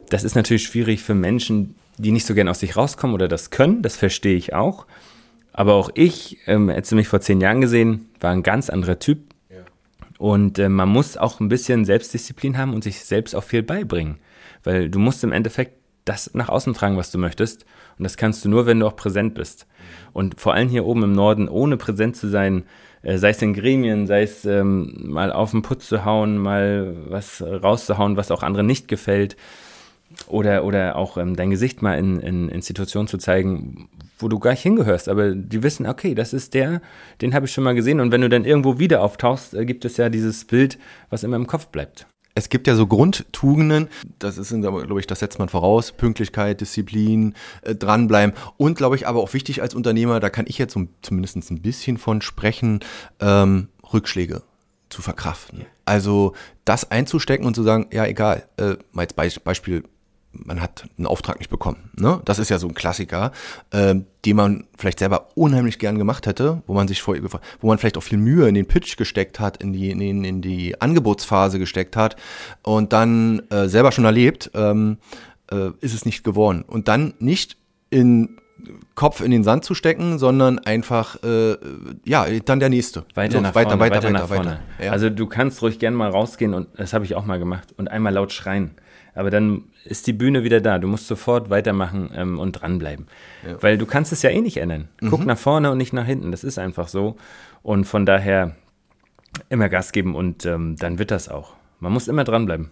Das ist natürlich schwierig für Menschen, die nicht so gern aus sich rauskommen oder das können, das verstehe ich auch. Aber auch ich, ähm, hättest du mich vor zehn Jahren gesehen, war ein ganz anderer Typ. Und äh, man muss auch ein bisschen Selbstdisziplin haben und sich selbst auch viel beibringen. Weil du musst im Endeffekt das nach außen tragen, was du möchtest. Und das kannst du nur, wenn du auch präsent bist. Und vor allem hier oben im Norden, ohne präsent zu sein, äh, sei es in Gremien, sei es ähm, mal auf den Putz zu hauen, mal was rauszuhauen, was auch anderen nicht gefällt. Oder, oder auch ähm, dein Gesicht mal in, in, in Situationen zu zeigen, wo du gar nicht hingehörst, aber die wissen, okay, das ist der, den habe ich schon mal gesehen. Und wenn du dann irgendwo wieder auftauchst, äh, gibt es ja dieses Bild, was immer im Kopf bleibt. Es gibt ja so Grundtugenden, das ist, glaube ich, das setzt man voraus, Pünktlichkeit, Disziplin, äh, dranbleiben und, glaube ich, aber auch wichtig als Unternehmer, da kann ich jetzt so, zumindest ein bisschen von sprechen, ähm, Rückschläge zu verkraften. Also das einzustecken und zu sagen, ja, egal, äh, mal als Beispiel man hat einen Auftrag nicht bekommen. Ne? Das ist ja so ein Klassiker, äh, den man vielleicht selber unheimlich gern gemacht hätte, wo man sich vor, wo man vielleicht auch viel Mühe in den Pitch gesteckt hat, in die, in, in die Angebotsphase gesteckt hat und dann äh, selber schon erlebt, ähm, äh, ist es nicht geworden. Und dann nicht in Kopf in den Sand zu stecken, sondern einfach, äh, ja, dann der nächste. Weiter so, nach weiter, vorne, weiter, weiter, weiter, nach vorne. Ja. Also du kannst ruhig gern mal rausgehen und das habe ich auch mal gemacht und einmal laut schreien. Aber dann ist die Bühne wieder da. Du musst sofort weitermachen ähm, und dranbleiben. Ja. Weil du kannst es ja eh nicht ändern. Guck mhm. nach vorne und nicht nach hinten. Das ist einfach so. Und von daher immer Gas geben und ähm, dann wird das auch. Man muss immer dranbleiben.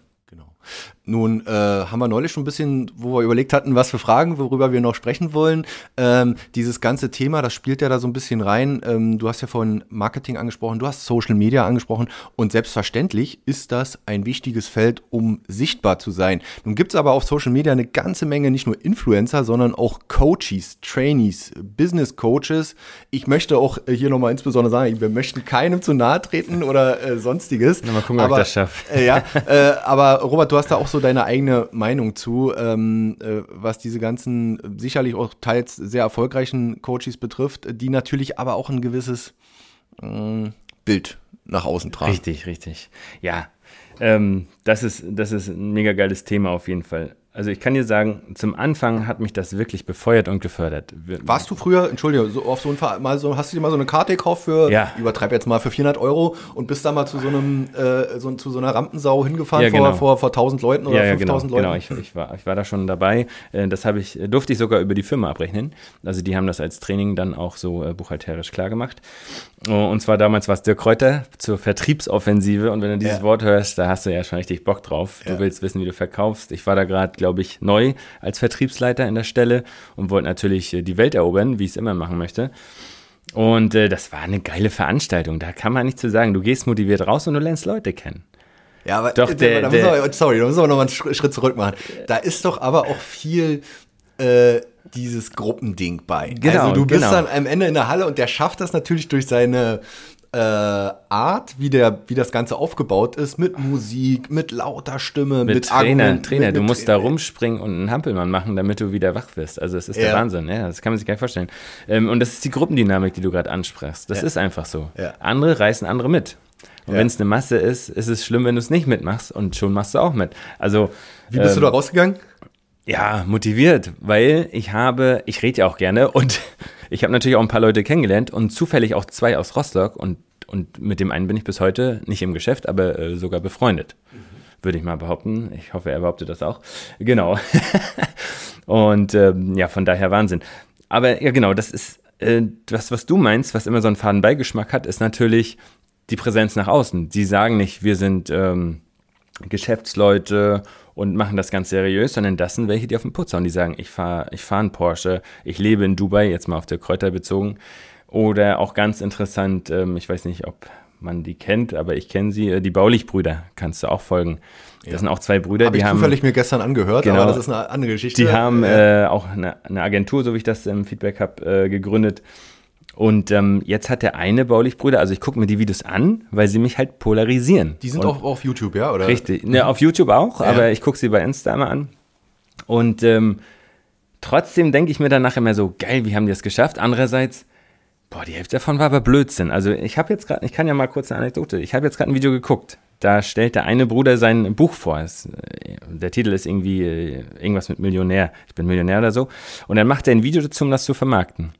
Nun äh, haben wir neulich schon ein bisschen, wo wir überlegt hatten, was für Fragen, worüber wir noch sprechen wollen. Ähm, dieses ganze Thema, das spielt ja da so ein bisschen rein. Ähm, du hast ja vorhin Marketing angesprochen, du hast Social Media angesprochen und selbstverständlich ist das ein wichtiges Feld, um sichtbar zu sein. Nun gibt es aber auf Social Media eine ganze Menge nicht nur Influencer, sondern auch Coaches, Trainees, Business Coaches. Ich möchte auch hier nochmal insbesondere sagen, wir möchten keinem zu nahe treten oder äh, sonstiges. Na, mal gucken, aber, ob ich das schaffe. Äh, ja, äh, aber Robert, du hast da auch so deine eigene Meinung zu, ähm, äh, was diese ganzen sicherlich auch teils sehr erfolgreichen Coaches betrifft, die natürlich aber auch ein gewisses äh, Bild nach außen tragen. Richtig, richtig. Ja, ähm, das, ist, das ist ein mega geiles Thema auf jeden Fall. Also ich kann dir sagen, zum Anfang hat mich das wirklich befeuert und gefördert. Warst du früher, entschuldige, so auf so ein mal so, hast du dir mal so eine Karte gekauft für, ja. übertreib jetzt mal für 400 Euro und bist da mal zu so einem, äh, so, zu so einer Rampensau hingefahren ja, genau. vor, vor, vor 1000 Leuten oder ja, 5000 genau, Leuten? Genau, ich, ich, war, ich war da schon dabei. Äh, das habe ich, durfte ich sogar über die Firma abrechnen. Also die haben das als Training dann auch so äh, buchhalterisch klar gemacht. Und zwar damals war es Dirk Kräuter zur Vertriebsoffensive und wenn du dieses ja. Wort hörst, da hast du ja schon richtig Bock drauf. Du willst wissen, wie du verkaufst. Ich war da gerade, glaube ich, neu als Vertriebsleiter in der Stelle und wollte natürlich äh, die Welt erobern, wie ich es immer machen möchte. Und äh, das war eine geile Veranstaltung. Da kann man nicht zu sagen, du gehst motiviert raus und du lernst Leute kennen. Ja, aber doch, der, da der, wir, sorry, da müssen wir noch mal einen Schritt zurück machen. Da ist doch aber auch viel äh, dieses Gruppending bei. Genau, also du bist genau. dann am Ende in der Halle und der schafft das natürlich durch seine äh, Art, wie, der, wie das Ganze aufgebaut ist, mit Musik, mit lauter Stimme, mit, mit Trainer. Argument, Trainer, mit, du musst Trainer. da rumspringen und einen Hampelmann machen, damit du wieder wach wirst. Also es ist ja. der Wahnsinn, ja, das kann man sich gar nicht vorstellen. Ähm, und das ist die Gruppendynamik, die du gerade ansprachst. Das ja. ist einfach so. Andere reißen andere mit. Und wenn es eine Masse ist, ist es schlimm, wenn du es nicht mitmachst und schon machst du auch mit. Also wie bist ähm, du da rausgegangen? Ja, motiviert, weil ich habe, ich rede ja auch gerne und ich habe natürlich auch ein paar Leute kennengelernt und zufällig auch zwei aus Rostock und, und mit dem einen bin ich bis heute nicht im Geschäft, aber äh, sogar befreundet. Mhm. Würde ich mal behaupten. Ich hoffe, er behauptet das auch. Genau. und ähm, ja, von daher Wahnsinn. Aber ja, genau, das ist äh, das, was du meinst, was immer so einen faden Beigeschmack hat, ist natürlich die Präsenz nach außen. Sie sagen nicht, wir sind ähm, Geschäftsleute und machen das ganz seriös, sondern das sind welche, die auf den Putz hauen. Die sagen, ich fahre ich fahr einen Porsche, ich lebe in Dubai, jetzt mal auf der Kräuter bezogen. Oder auch ganz interessant, ähm, ich weiß nicht, ob man die kennt, aber ich kenne sie, äh, die Baulich-Brüder, kannst du auch folgen. Das ja. sind auch zwei Brüder, Hab die ich haben. zufällig mir gestern angehört, genau, aber das ist eine andere Geschichte. Die haben äh, auch eine, eine, Agentur, so wie ich das im Feedback habe, äh, gegründet und ähm, jetzt hat der eine Baulichbrüder, also ich gucke mir die Videos an, weil sie mich halt polarisieren. Die sind und auch auf YouTube, ja? Oder? Richtig, ne, auf YouTube auch, ja. aber ich gucke sie bei Insta mal an. Und ähm, trotzdem denke ich mir danach immer so, geil, wie haben die das geschafft? Andererseits, boah, die Hälfte davon war aber Blödsinn. Also ich habe jetzt gerade, ich kann ja mal kurz eine Anekdote, ich habe jetzt gerade ein Video geguckt. Da stellt der eine Bruder sein Buch vor. Es, äh, der Titel ist irgendwie äh, irgendwas mit Millionär. Ich bin Millionär oder so. Und dann macht er ein Video dazu, um das zu vermarkten.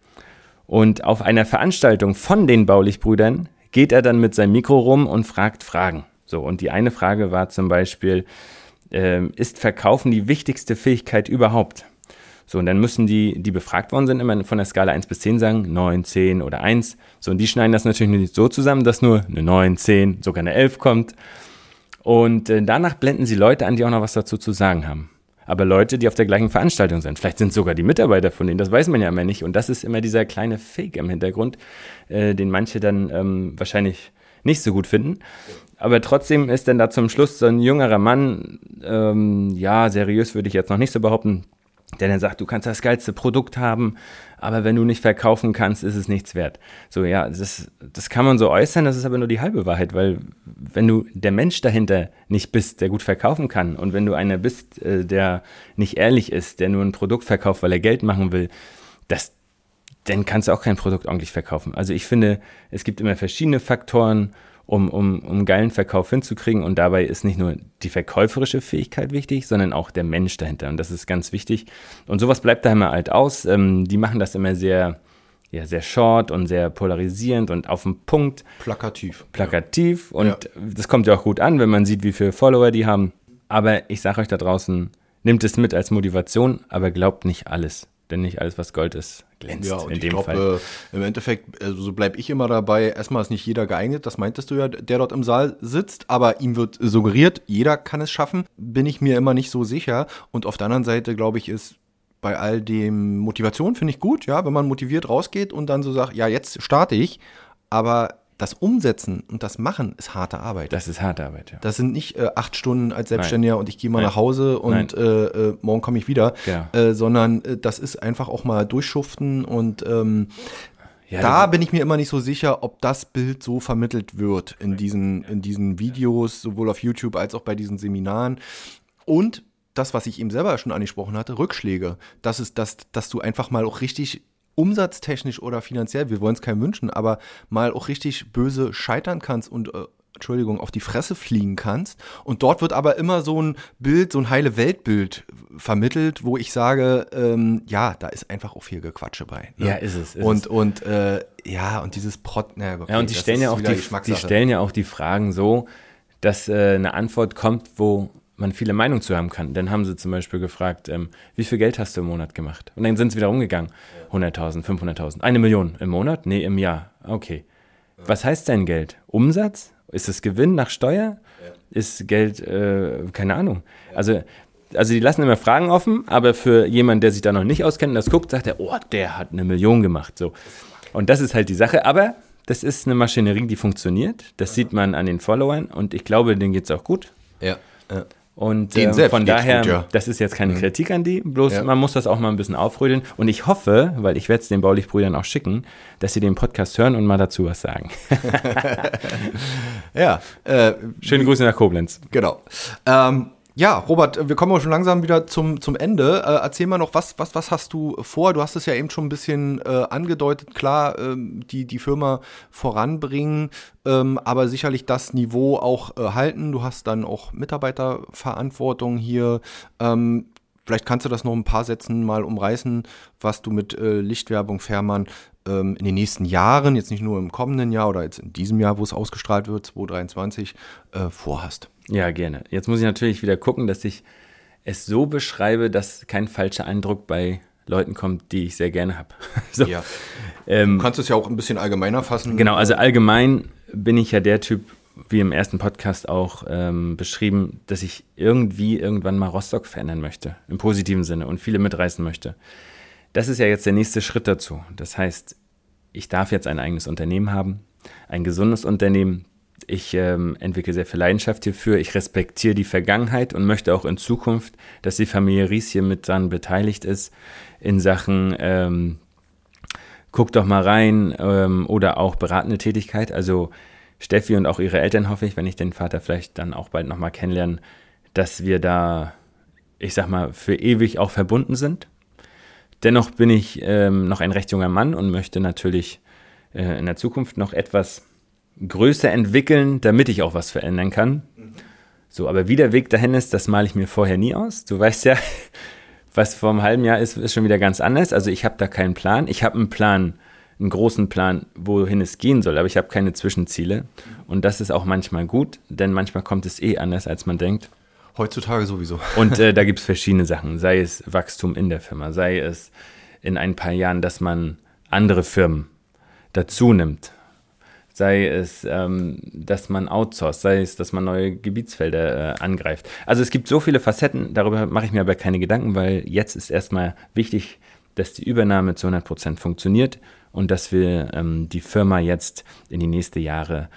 Und auf einer Veranstaltung von den Baulich-Brüdern geht er dann mit seinem Mikro rum und fragt Fragen. So, und die eine Frage war zum Beispiel, äh, ist Verkaufen die wichtigste Fähigkeit überhaupt? So, und dann müssen die, die befragt worden sind, immer von der Skala 1 bis 10 sagen, 9, 10 oder 1. So, und die schneiden das natürlich nicht so zusammen, dass nur eine 9, 10, sogar eine 11 kommt. Und äh, danach blenden sie Leute an, die auch noch was dazu zu sagen haben aber Leute, die auf der gleichen Veranstaltung sind. Vielleicht sind sogar die Mitarbeiter von denen, das weiß man ja immer nicht. Und das ist immer dieser kleine Fake im Hintergrund, äh, den manche dann ähm, wahrscheinlich nicht so gut finden. Aber trotzdem ist dann da zum Schluss so ein jüngerer Mann, ähm, ja, seriös würde ich jetzt noch nicht so behaupten, der dann sagt, du kannst das geilste Produkt haben, aber wenn du nicht verkaufen kannst, ist es nichts wert. So, ja, das, das kann man so äußern, das ist aber nur die halbe Wahrheit, weil wenn du der Mensch dahinter nicht bist, der gut verkaufen kann und wenn du einer bist, äh, der nicht ehrlich ist, der nur ein Produkt verkauft, weil er Geld machen will, das, dann kannst du auch kein Produkt ordentlich verkaufen. Also ich finde, es gibt immer verschiedene Faktoren um, um, um geilen Verkauf hinzukriegen. Und dabei ist nicht nur die verkäuferische Fähigkeit wichtig, sondern auch der Mensch dahinter. Und das ist ganz wichtig. Und sowas bleibt da immer halt aus. Ähm, die machen das immer sehr, ja, sehr short und sehr polarisierend und auf den Punkt. Plakativ. Plakativ. Ja. Und ja. das kommt ja auch gut an, wenn man sieht, wie viele Follower die haben. Aber ich sage euch da draußen, nehmt es mit als Motivation, aber glaubt nicht alles. Denn nicht alles, was Gold ist, glänzt. Ja, und in ich glaube, äh, im Endeffekt, also so bleibe ich immer dabei, erstmal ist nicht jeder geeignet, das meintest du ja, der dort im Saal sitzt, aber ihm wird suggeriert, jeder kann es schaffen, bin ich mir immer nicht so sicher. Und auf der anderen Seite, glaube ich, ist bei all dem Motivation finde ich gut, ja, wenn man motiviert rausgeht und dann so sagt, ja, jetzt starte ich, aber das Umsetzen und das Machen ist harte Arbeit. Das ist harte Arbeit, ja. Das sind nicht äh, acht Stunden als Selbstständiger Nein. und ich gehe mal Nein. nach Hause und äh, äh, morgen komme ich wieder, genau. Äh, sondern äh, das ist einfach auch mal durchschuften und ähm, ja, da bin ich mir immer nicht so sicher, ob das Bild so vermittelt wird in diesen, in diesen Videos, sowohl auf YouTube als auch bei diesen Seminaren. Und das, was ich eben selber schon angesprochen hatte, Rückschläge. Das ist, dass, dass du einfach mal auch richtig umsatztechnisch oder finanziell, wir wollen es keinem wünschen, aber mal auch richtig böse scheitern kannst und äh, Entschuldigung, auf die Fresse fliegen kannst. Und dort wird aber immer so ein Bild, so ein heile Weltbild vermittelt, wo ich sage, ähm, ja, da ist einfach auch viel Gequatsche bei. Ne? Ja, ist es. Ist und es. und äh, ja, und dieses Prot, na, okay, ja, und die stellen ja auch die, die stellen ja auch die Fragen so, dass äh, eine Antwort kommt, wo man viele Meinungen zu haben kann. Dann haben sie zum Beispiel gefragt, ähm, wie viel Geld hast du im Monat gemacht? Und dann sind sie wieder umgegangen. 100.000, 500.000. Eine Million im Monat? Nee, im Jahr. Okay. Was heißt dein Geld? Umsatz? Ist es Gewinn nach Steuer? Ist Geld, äh, keine Ahnung. Also, also die lassen immer Fragen offen, aber für jemanden, der sich da noch nicht auskennt und das guckt, sagt er, oh, der hat eine Million gemacht. So. Und das ist halt die Sache. Aber das ist eine Maschinerie, die funktioniert. Das sieht man an den Followern und ich glaube, denen geht es auch gut. Ja. ja. Und äh, von daher, gut, ja. das ist jetzt keine mhm. Kritik an die, bloß ja. man muss das auch mal ein bisschen aufrödeln. Und ich hoffe, weil ich werde es den Baulich-Brüdern auch schicken, dass sie den Podcast hören und mal dazu was sagen. ja. Äh, Schöne Grüße nach Koblenz. Genau. Ähm, ja, Robert, wir kommen auch schon langsam wieder zum, zum Ende. Äh, erzähl mal noch, was, was, was hast du vor? Du hast es ja eben schon ein bisschen äh, angedeutet. Klar, ähm, die, die Firma voranbringen, ähm, aber sicherlich das Niveau auch äh, halten. Du hast dann auch Mitarbeiterverantwortung hier. Ähm, vielleicht kannst du das noch ein paar Sätzen mal umreißen, was du mit äh, Lichtwerbung Fährmann ähm, in den nächsten Jahren, jetzt nicht nur im kommenden Jahr oder jetzt in diesem Jahr, wo es ausgestrahlt wird, 2023, äh, vorhast. Ja, gerne. Jetzt muss ich natürlich wieder gucken, dass ich es so beschreibe, dass kein falscher Eindruck bei Leuten kommt, die ich sehr gerne habe. so. ja. ähm, du kannst es ja auch ein bisschen allgemeiner fassen. Genau, also allgemein bin ich ja der Typ, wie im ersten Podcast auch ähm, beschrieben, dass ich irgendwie irgendwann mal Rostock verändern möchte, im positiven Sinne und viele mitreißen möchte. Das ist ja jetzt der nächste Schritt dazu. Das heißt, ich darf jetzt ein eigenes Unternehmen haben, ein gesundes Unternehmen, ich ähm, entwickle sehr viel Leidenschaft hierfür. Ich respektiere die Vergangenheit und möchte auch in Zukunft, dass die Familie Ries hier mit dran beteiligt ist in Sachen ähm, guck doch mal rein ähm, oder auch beratende Tätigkeit. Also Steffi und auch ihre Eltern hoffe ich, wenn ich den Vater vielleicht dann auch bald nochmal kennenlerne, dass wir da, ich sag mal, für ewig auch verbunden sind. Dennoch bin ich ähm, noch ein recht junger Mann und möchte natürlich äh, in der Zukunft noch etwas größer entwickeln, damit ich auch was verändern kann. So, aber wie der Weg dahin ist, das male ich mir vorher nie aus. Du weißt ja, was vor einem halben Jahr ist, ist schon wieder ganz anders. Also ich habe da keinen Plan. Ich habe einen Plan, einen großen Plan, wohin es gehen soll, aber ich habe keine Zwischenziele. Und das ist auch manchmal gut, denn manchmal kommt es eh anders, als man denkt. Heutzutage sowieso. Und äh, da gibt es verschiedene Sachen, sei es Wachstum in der Firma, sei es in ein paar Jahren, dass man andere Firmen dazu nimmt sei es, ähm, dass man outsourced, sei es, dass man neue Gebietsfelder äh, angreift. Also es gibt so viele Facetten, darüber mache ich mir aber keine Gedanken, weil jetzt ist erstmal wichtig, dass die Übernahme zu 100 Prozent funktioniert und dass wir ähm, die Firma jetzt in die nächsten Jahre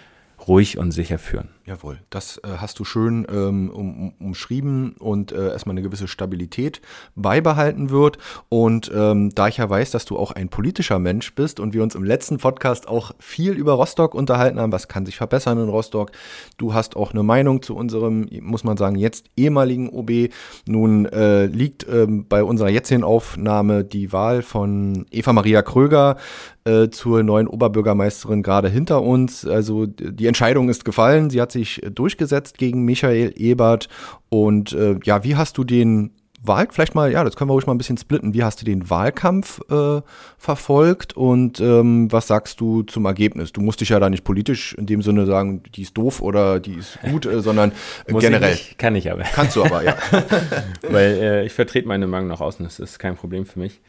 ruhig und sicher führen. Jawohl, das äh, hast du schön ähm, um, umschrieben und äh, erstmal eine gewisse Stabilität beibehalten wird. Und ähm, da ich ja weiß, dass du auch ein politischer Mensch bist und wir uns im letzten Podcast auch viel über Rostock unterhalten haben, was kann sich verbessern in Rostock. Du hast auch eine Meinung zu unserem, muss man sagen, jetzt ehemaligen OB. Nun äh, liegt ähm, bei unserer jetzigen Aufnahme die Wahl von Eva Maria Kröger äh, zur neuen Oberbürgermeisterin gerade hinter uns. Also die Entscheidung ist gefallen. Sie hat sich durchgesetzt gegen Michael Ebert. Und äh, ja, wie hast du den Wahl, vielleicht mal, ja, das können wir ruhig mal ein bisschen splitten. Wie hast du den Wahlkampf äh, verfolgt und ähm, was sagst du zum Ergebnis? Du musst dich ja da nicht politisch in dem Sinne sagen, die ist doof oder die ist gut, äh, sondern äh, generell. Ich kann ich aber. Kannst du aber, ja. Weil äh, ich vertrete meine Meinung nach außen, das ist kein Problem für mich.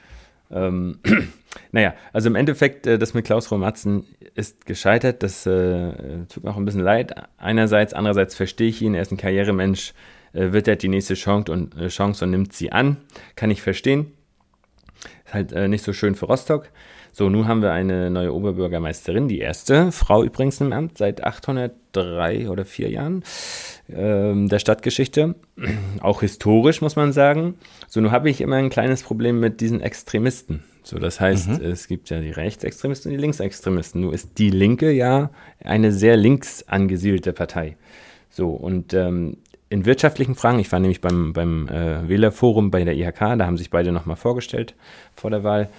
Ähm, naja, also im Endeffekt, äh, das mit Klaus Romatzen ist gescheitert. Das äh, tut mir auch ein bisschen leid. Einerseits, andererseits verstehe ich ihn. Er ist ein Karrieremensch, äh, wird er die nächste Chance und, äh, Chance und nimmt sie an. Kann ich verstehen. Ist halt äh, nicht so schön für Rostock. So, nun haben wir eine neue Oberbürgermeisterin, die erste Frau übrigens im Amt seit 803 oder vier Jahren ähm, der Stadtgeschichte. Auch historisch muss man sagen. So, nun habe ich immer ein kleines Problem mit diesen Extremisten. So, das heißt, mhm. es gibt ja die Rechtsextremisten und die Linksextremisten. Nur ist die Linke ja eine sehr links angesiedelte Partei. So, und ähm, in wirtschaftlichen Fragen, ich war nämlich beim, beim äh, Wählerforum bei der IHK, da haben sich beide nochmal vorgestellt vor der Wahl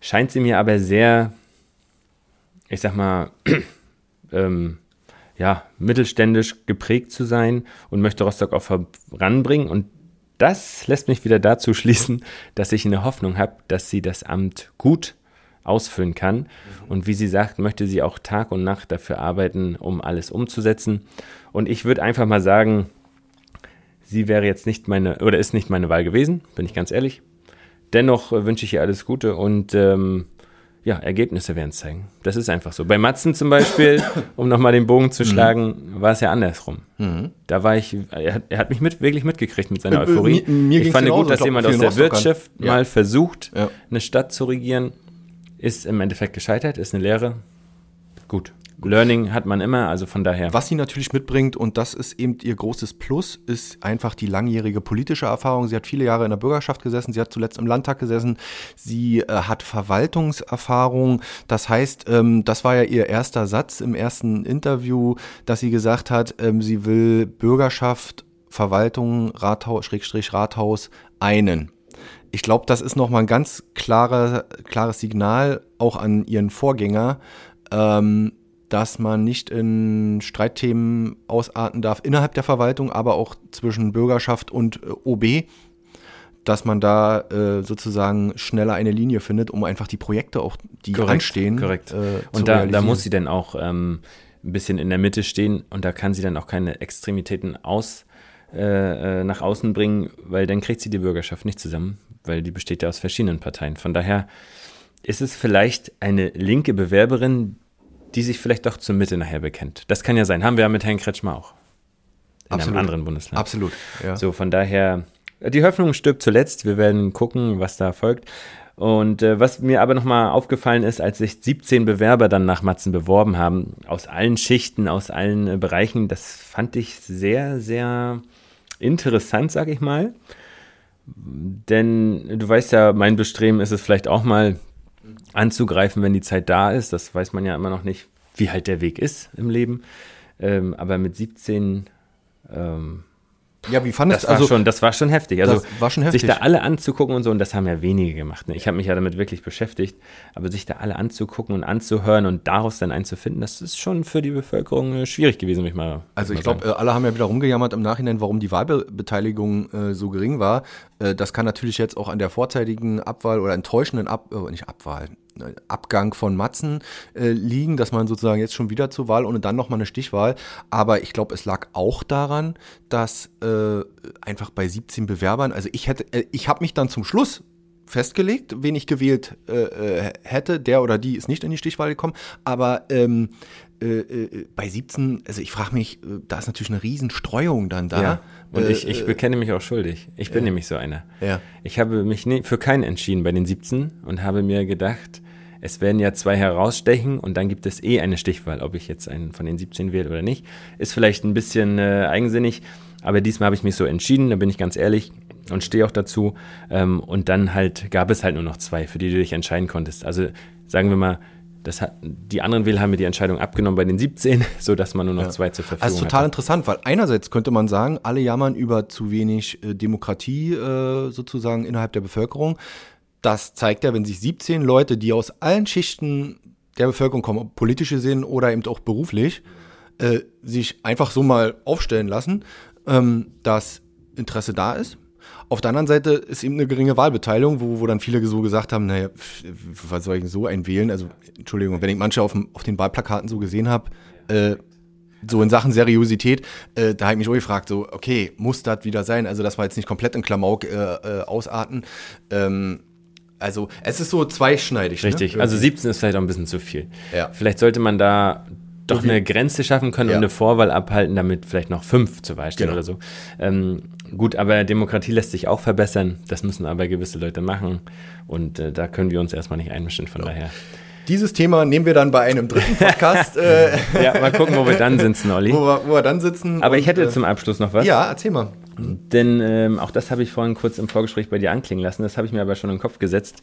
scheint sie mir aber sehr, ich sag mal, ähm, ja, mittelständisch geprägt zu sein und möchte Rostock auch voranbringen. Und das lässt mich wieder dazu schließen, dass ich eine Hoffnung habe, dass sie das Amt gut ausfüllen kann. Mhm. Und wie sie sagt, möchte sie auch Tag und Nacht dafür arbeiten, um alles umzusetzen. Und ich würde einfach mal sagen, sie wäre jetzt nicht meine, oder ist nicht meine Wahl gewesen, bin ich ganz ehrlich. Dennoch äh, wünsche ich ihr alles Gute und ähm, ja, Ergebnisse werden es zeigen. Das ist einfach so. Bei Matzen zum Beispiel, um nochmal den Bogen zu mhm. schlagen, mhm. war es ja andersrum. Mhm. Da war ich, er hat, er hat mich mit, wirklich mitgekriegt mit seiner äh, äh, Euphorie. Mir, mir ich fand gut, dass jemand aus der Wirtschaft ja. mal versucht, ja. eine Stadt zu regieren. ist im Endeffekt gescheitert, ist eine Lehre. Gut. Learning hat man immer, also von daher. Was sie natürlich mitbringt, und das ist eben ihr großes Plus, ist einfach die langjährige politische Erfahrung. Sie hat viele Jahre in der Bürgerschaft gesessen, sie hat zuletzt im Landtag gesessen, sie äh, hat Verwaltungserfahrung. Das heißt, ähm, das war ja ihr erster Satz im ersten Interview, dass sie gesagt hat, ähm, sie will Bürgerschaft, Verwaltung, Rathaus, Schrägstrich Rathaus einen. Ich glaube, das ist nochmal ein ganz klare, klares Signal auch an ihren Vorgänger, ähm, dass man nicht in Streitthemen ausarten darf innerhalb der Verwaltung, aber auch zwischen Bürgerschaft und äh, OB, dass man da äh, sozusagen schneller eine Linie findet, um einfach die Projekte auch, die Korrekt, anstehen, korrekt. Äh, und da, da muss sie dann auch ähm, ein bisschen in der Mitte stehen und da kann sie dann auch keine Extremitäten aus, äh, äh, nach außen bringen, weil dann kriegt sie die Bürgerschaft nicht zusammen, weil die besteht ja aus verschiedenen Parteien. Von daher ist es vielleicht eine linke Bewerberin, die sich vielleicht doch zur Mitte nachher bekennt. Das kann ja sein. Haben wir ja mit Herrn Kretschmer auch. In Absolut. einem anderen Bundesland. Absolut. Ja. So, von daher, die Hoffnung stirbt zuletzt. Wir werden gucken, was da folgt. Und äh, was mir aber nochmal aufgefallen ist, als sich 17 Bewerber dann nach Matzen beworben haben, aus allen Schichten, aus allen äh, Bereichen, das fand ich sehr, sehr interessant, sag ich mal. Denn du weißt ja, mein Bestreben ist es vielleicht auch mal anzugreifen, wenn die Zeit da ist. Das weiß man ja immer noch nicht, wie halt der Weg ist im Leben. Ähm, aber mit 17 ähm, ja, wie fandest das war also, schon, das war schon heftig. Also das war schon heftig. sich da alle anzugucken und so, und das haben ja wenige gemacht. Ne? Ich habe mich ja damit wirklich beschäftigt, aber sich da alle anzugucken und anzuhören und daraus dann einzufinden, das ist schon für die Bevölkerung äh, schwierig gewesen, mich mal. Also ich glaube, äh, alle haben ja wieder rumgejammert im Nachhinein, warum die Wahlbeteiligung äh, so gering war. Äh, das kann natürlich jetzt auch an der vorzeitigen Abwahl oder enttäuschenden Ab äh, nicht Abwahl, Abgang von Matzen äh, liegen, dass man sozusagen jetzt schon wieder zur Wahl und dann nochmal eine Stichwahl. Aber ich glaube, es lag auch daran, dass äh, einfach bei 17 Bewerbern, also ich hätte, äh, ich habe mich dann zum Schluss festgelegt, wen ich gewählt äh, äh, hätte. Der oder die ist nicht in die Stichwahl gekommen. Aber ähm, äh, äh, bei 17, also ich frage mich, äh, da ist natürlich eine Riesenstreuung dann da. ja. Und Äh, ich, ich bekenne mich auch schuldig. Ich bin nämlich so einer. Ja. Ich habe mich für keinen entschieden bei den 17 und habe mir gedacht, es werden ja zwei herausstechen und dann gibt es eh eine Stichwahl, ob ich jetzt einen von den 17 wähle oder nicht. Ist vielleicht ein bisschen äh, eigensinnig, aber diesmal habe ich mich so entschieden, da bin ich ganz ehrlich und stehe auch dazu. Ähm, und dann halt gab es halt nur noch zwei, für die du dich entscheiden konntest. Also sagen wir mal, das hat, die anderen Wähler haben mir die Entscheidung abgenommen bei den 17, sodass man nur noch zwei zur Verfügung Also total hatte. interessant, weil einerseits könnte man sagen, alle jammern über zu wenig äh, Demokratie äh, sozusagen innerhalb der Bevölkerung. Das zeigt ja, wenn sich 17 Leute, die aus allen Schichten der Bevölkerung kommen, ob politische sind oder eben auch beruflich, äh, sich einfach so mal aufstellen lassen, ähm, dass Interesse da ist. Auf der anderen Seite ist eben eine geringe Wahlbeteiligung, wo, wo dann viele so gesagt haben, naja, was soll ich denn so einen wählen? Also, Entschuldigung, wenn ich manche auf, dem, auf den Wahlplakaten so gesehen habe, äh, so in Sachen Seriosität, äh, da habe ich mich auch gefragt, so, okay, muss das wieder sein? Also, dass wir jetzt nicht komplett in Klamauk äh, äh, ausarten. Ähm, also, es ist so zweischneidig. Richtig, ne? also 17 ist vielleicht auch ein bisschen zu viel. Ja. Vielleicht sollte man da doch Okay. eine Grenze schaffen können Ja. und eine Vorwahl abhalten, damit vielleicht noch fünf Wahl stehen Genau. oder so. Ähm, gut, aber Demokratie lässt sich auch verbessern. Das müssen aber gewisse Leute machen. Und äh, da können wir uns erstmal nicht einmischen, von daher. Dieses Thema nehmen wir dann bei einem dritten Podcast, äh, Ja, mal gucken, wo wir dann sitzen, Olli. wo, wir, wo wir dann sitzen. Aber und, ich hätte äh, zum Abschluss noch was. Ja, erzähl mal. Denn ähm, auch das habe ich vorhin kurz im Vorgespräch bei dir anklingen lassen. Das habe ich mir aber schon in den Kopf gesetzt.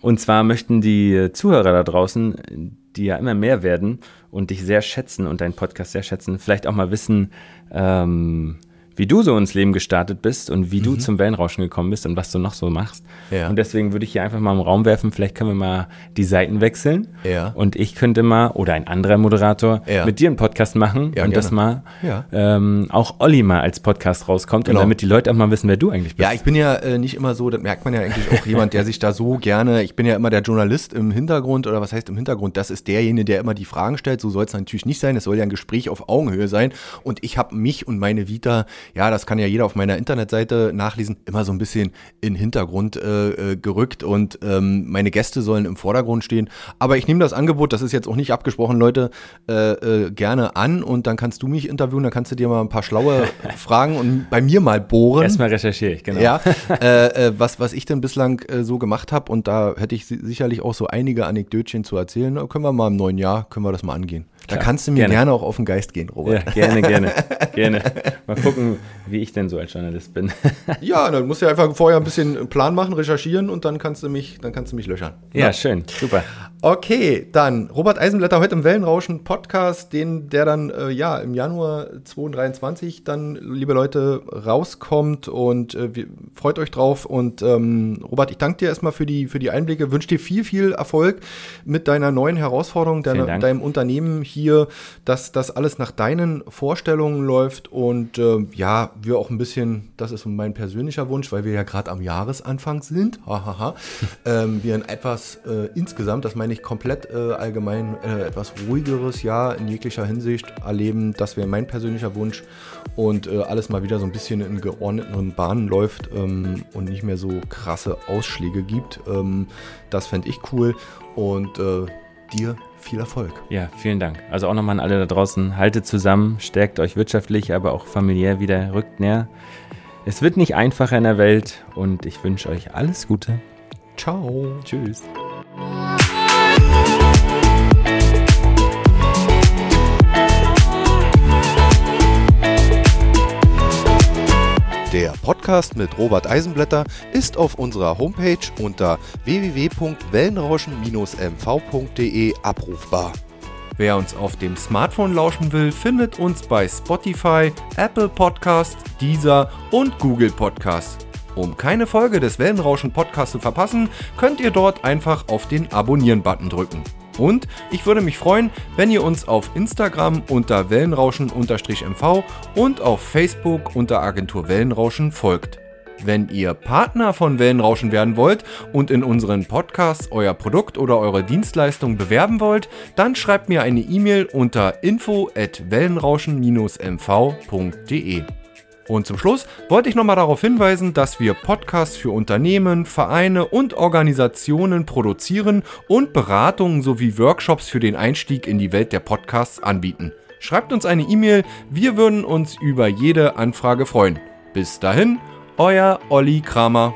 Und zwar möchten die äh, Zuhörer da draußen, die ja immer mehr werden und dich sehr schätzen und deinen Podcast sehr schätzen, vielleicht auch mal wissen, ähm, wie du so ins Leben gestartet bist und wie du zum Wellenrauschen gekommen bist und was du noch so machst. Mhm. Ja. Und deswegen würde ich hier einfach mal im Raum werfen, vielleicht können wir mal die Seiten wechseln. Ja. Und ich könnte mal, oder ein anderer Moderator, Ja. mit dir einen Podcast machen und das gerne. mal Ja. ähm, auch Olli mal als Podcast rauskommt Genau. und damit die Leute auch mal wissen, wer du eigentlich bist. Ja, ich bin ja äh, nicht immer so, das merkt man ja eigentlich auch jemand, der sich da so gerne, ich bin ja immer der Journalist im Hintergrund oder was heißt im Hintergrund, das ist derjenige, der immer die Fragen stellt, so soll es natürlich nicht sein, es soll ja ein Gespräch auf Augenhöhe sein und ich habe mich und meine Vita ja, das kann ja jeder auf meiner Internetseite nachlesen, immer so ein bisschen in den Hintergrund äh, äh, gerückt und ähm, meine Gäste sollen im Vordergrund stehen. Aber ich nehme das Angebot, das ist jetzt auch nicht abgesprochen, Leute, äh, äh, gerne an und dann kannst du mich interviewen, dann kannst du dir mal ein paar schlaue Fragen und bei mir mal bohren. Erstmal recherchiere ich, genau. Ja, äh, äh, was, was ich denn bislang äh, so gemacht habe und da hätte ich si- sicherlich auch so einige Anekdötchen zu erzählen. Können wir mal im neuen Jahr, können wir das mal angehen. Da Klar, kannst du mir gerne. gerne. auch auf den Geist gehen, Ja, Robert. gerne, gerne, gerne. Mal gucken, wie ich denn so als Journalist bin. Ja, dann musst du einfach vorher ein bisschen Plan machen, recherchieren und dann kannst du mich, dann kannst du mich löchern. Ja, schön, super. Okay, dann Robert Eisenblätter heute im Wellenrauschen Podcast, den der dann äh, ja im Januar 2023 dann liebe Leute rauskommt und äh, wir, freut euch drauf und ähm, Robert, ich danke dir erstmal für die für die Einblicke, wünsche dir viel viel Erfolg mit deiner neuen Herausforderung, deiner, deinem Unternehmen hier, dass das alles nach deinen Vorstellungen läuft und äh, ja, wir auch ein bisschen, das ist mein persönlicher Wunsch, weil wir ja gerade am Jahresanfang sind, hahaha, ähm, wir ein etwas äh, insgesamt, das meine ich komplett äh, allgemein, äh, etwas ruhigeres Jahr in jeglicher Hinsicht erleben. Das wäre mein persönlicher Wunsch und äh, alles mal wieder so ein bisschen in geordneten Bahnen läuft ähm, und nicht mehr so krasse Ausschläge gibt. Ähm, das fände ich cool und äh, dir viel Erfolg. Ja, vielen Dank. Also auch nochmal an alle da draußen, haltet zusammen, stärkt euch wirtschaftlich, aber auch familiär wieder, rückt näher. Es wird nicht einfacher in der Welt und ich wünsche euch alles Gute. Ciao. Tschüss. Der Podcast mit Robert Eisenblätter ist auf unserer Homepage unter www.wellenrauschen-mv.de abrufbar. Wer uns auf dem Smartphone lauschen will, findet uns bei Spotify, Apple Podcast, Deezer und Google Podcast. Um keine Folge des Wellenrauschen Podcasts zu verpassen, könnt ihr dort einfach auf den Abonnieren-Button drücken. Und ich würde mich freuen, wenn ihr uns auf Instagram unter Wellenrauschen-MV und auf Facebook unter Agentur Wellenrauschen folgt. Wenn ihr Partner von Wellenrauschen werden wollt und in unseren Podcasts euer Produkt oder eure Dienstleistung bewerben wollt, dann schreibt mir eine E-Mail unter info@wellenrauschen-mv.de. Und zum Schluss wollte ich nochmal darauf hinweisen, dass wir Podcasts für Unternehmen, Vereine und Organisationen produzieren und Beratungen sowie Workshops für den Einstieg in die Welt der Podcasts anbieten. Schreibt uns eine E-Mail, wir würden uns über jede Anfrage freuen. Bis dahin, euer Olli Kramer.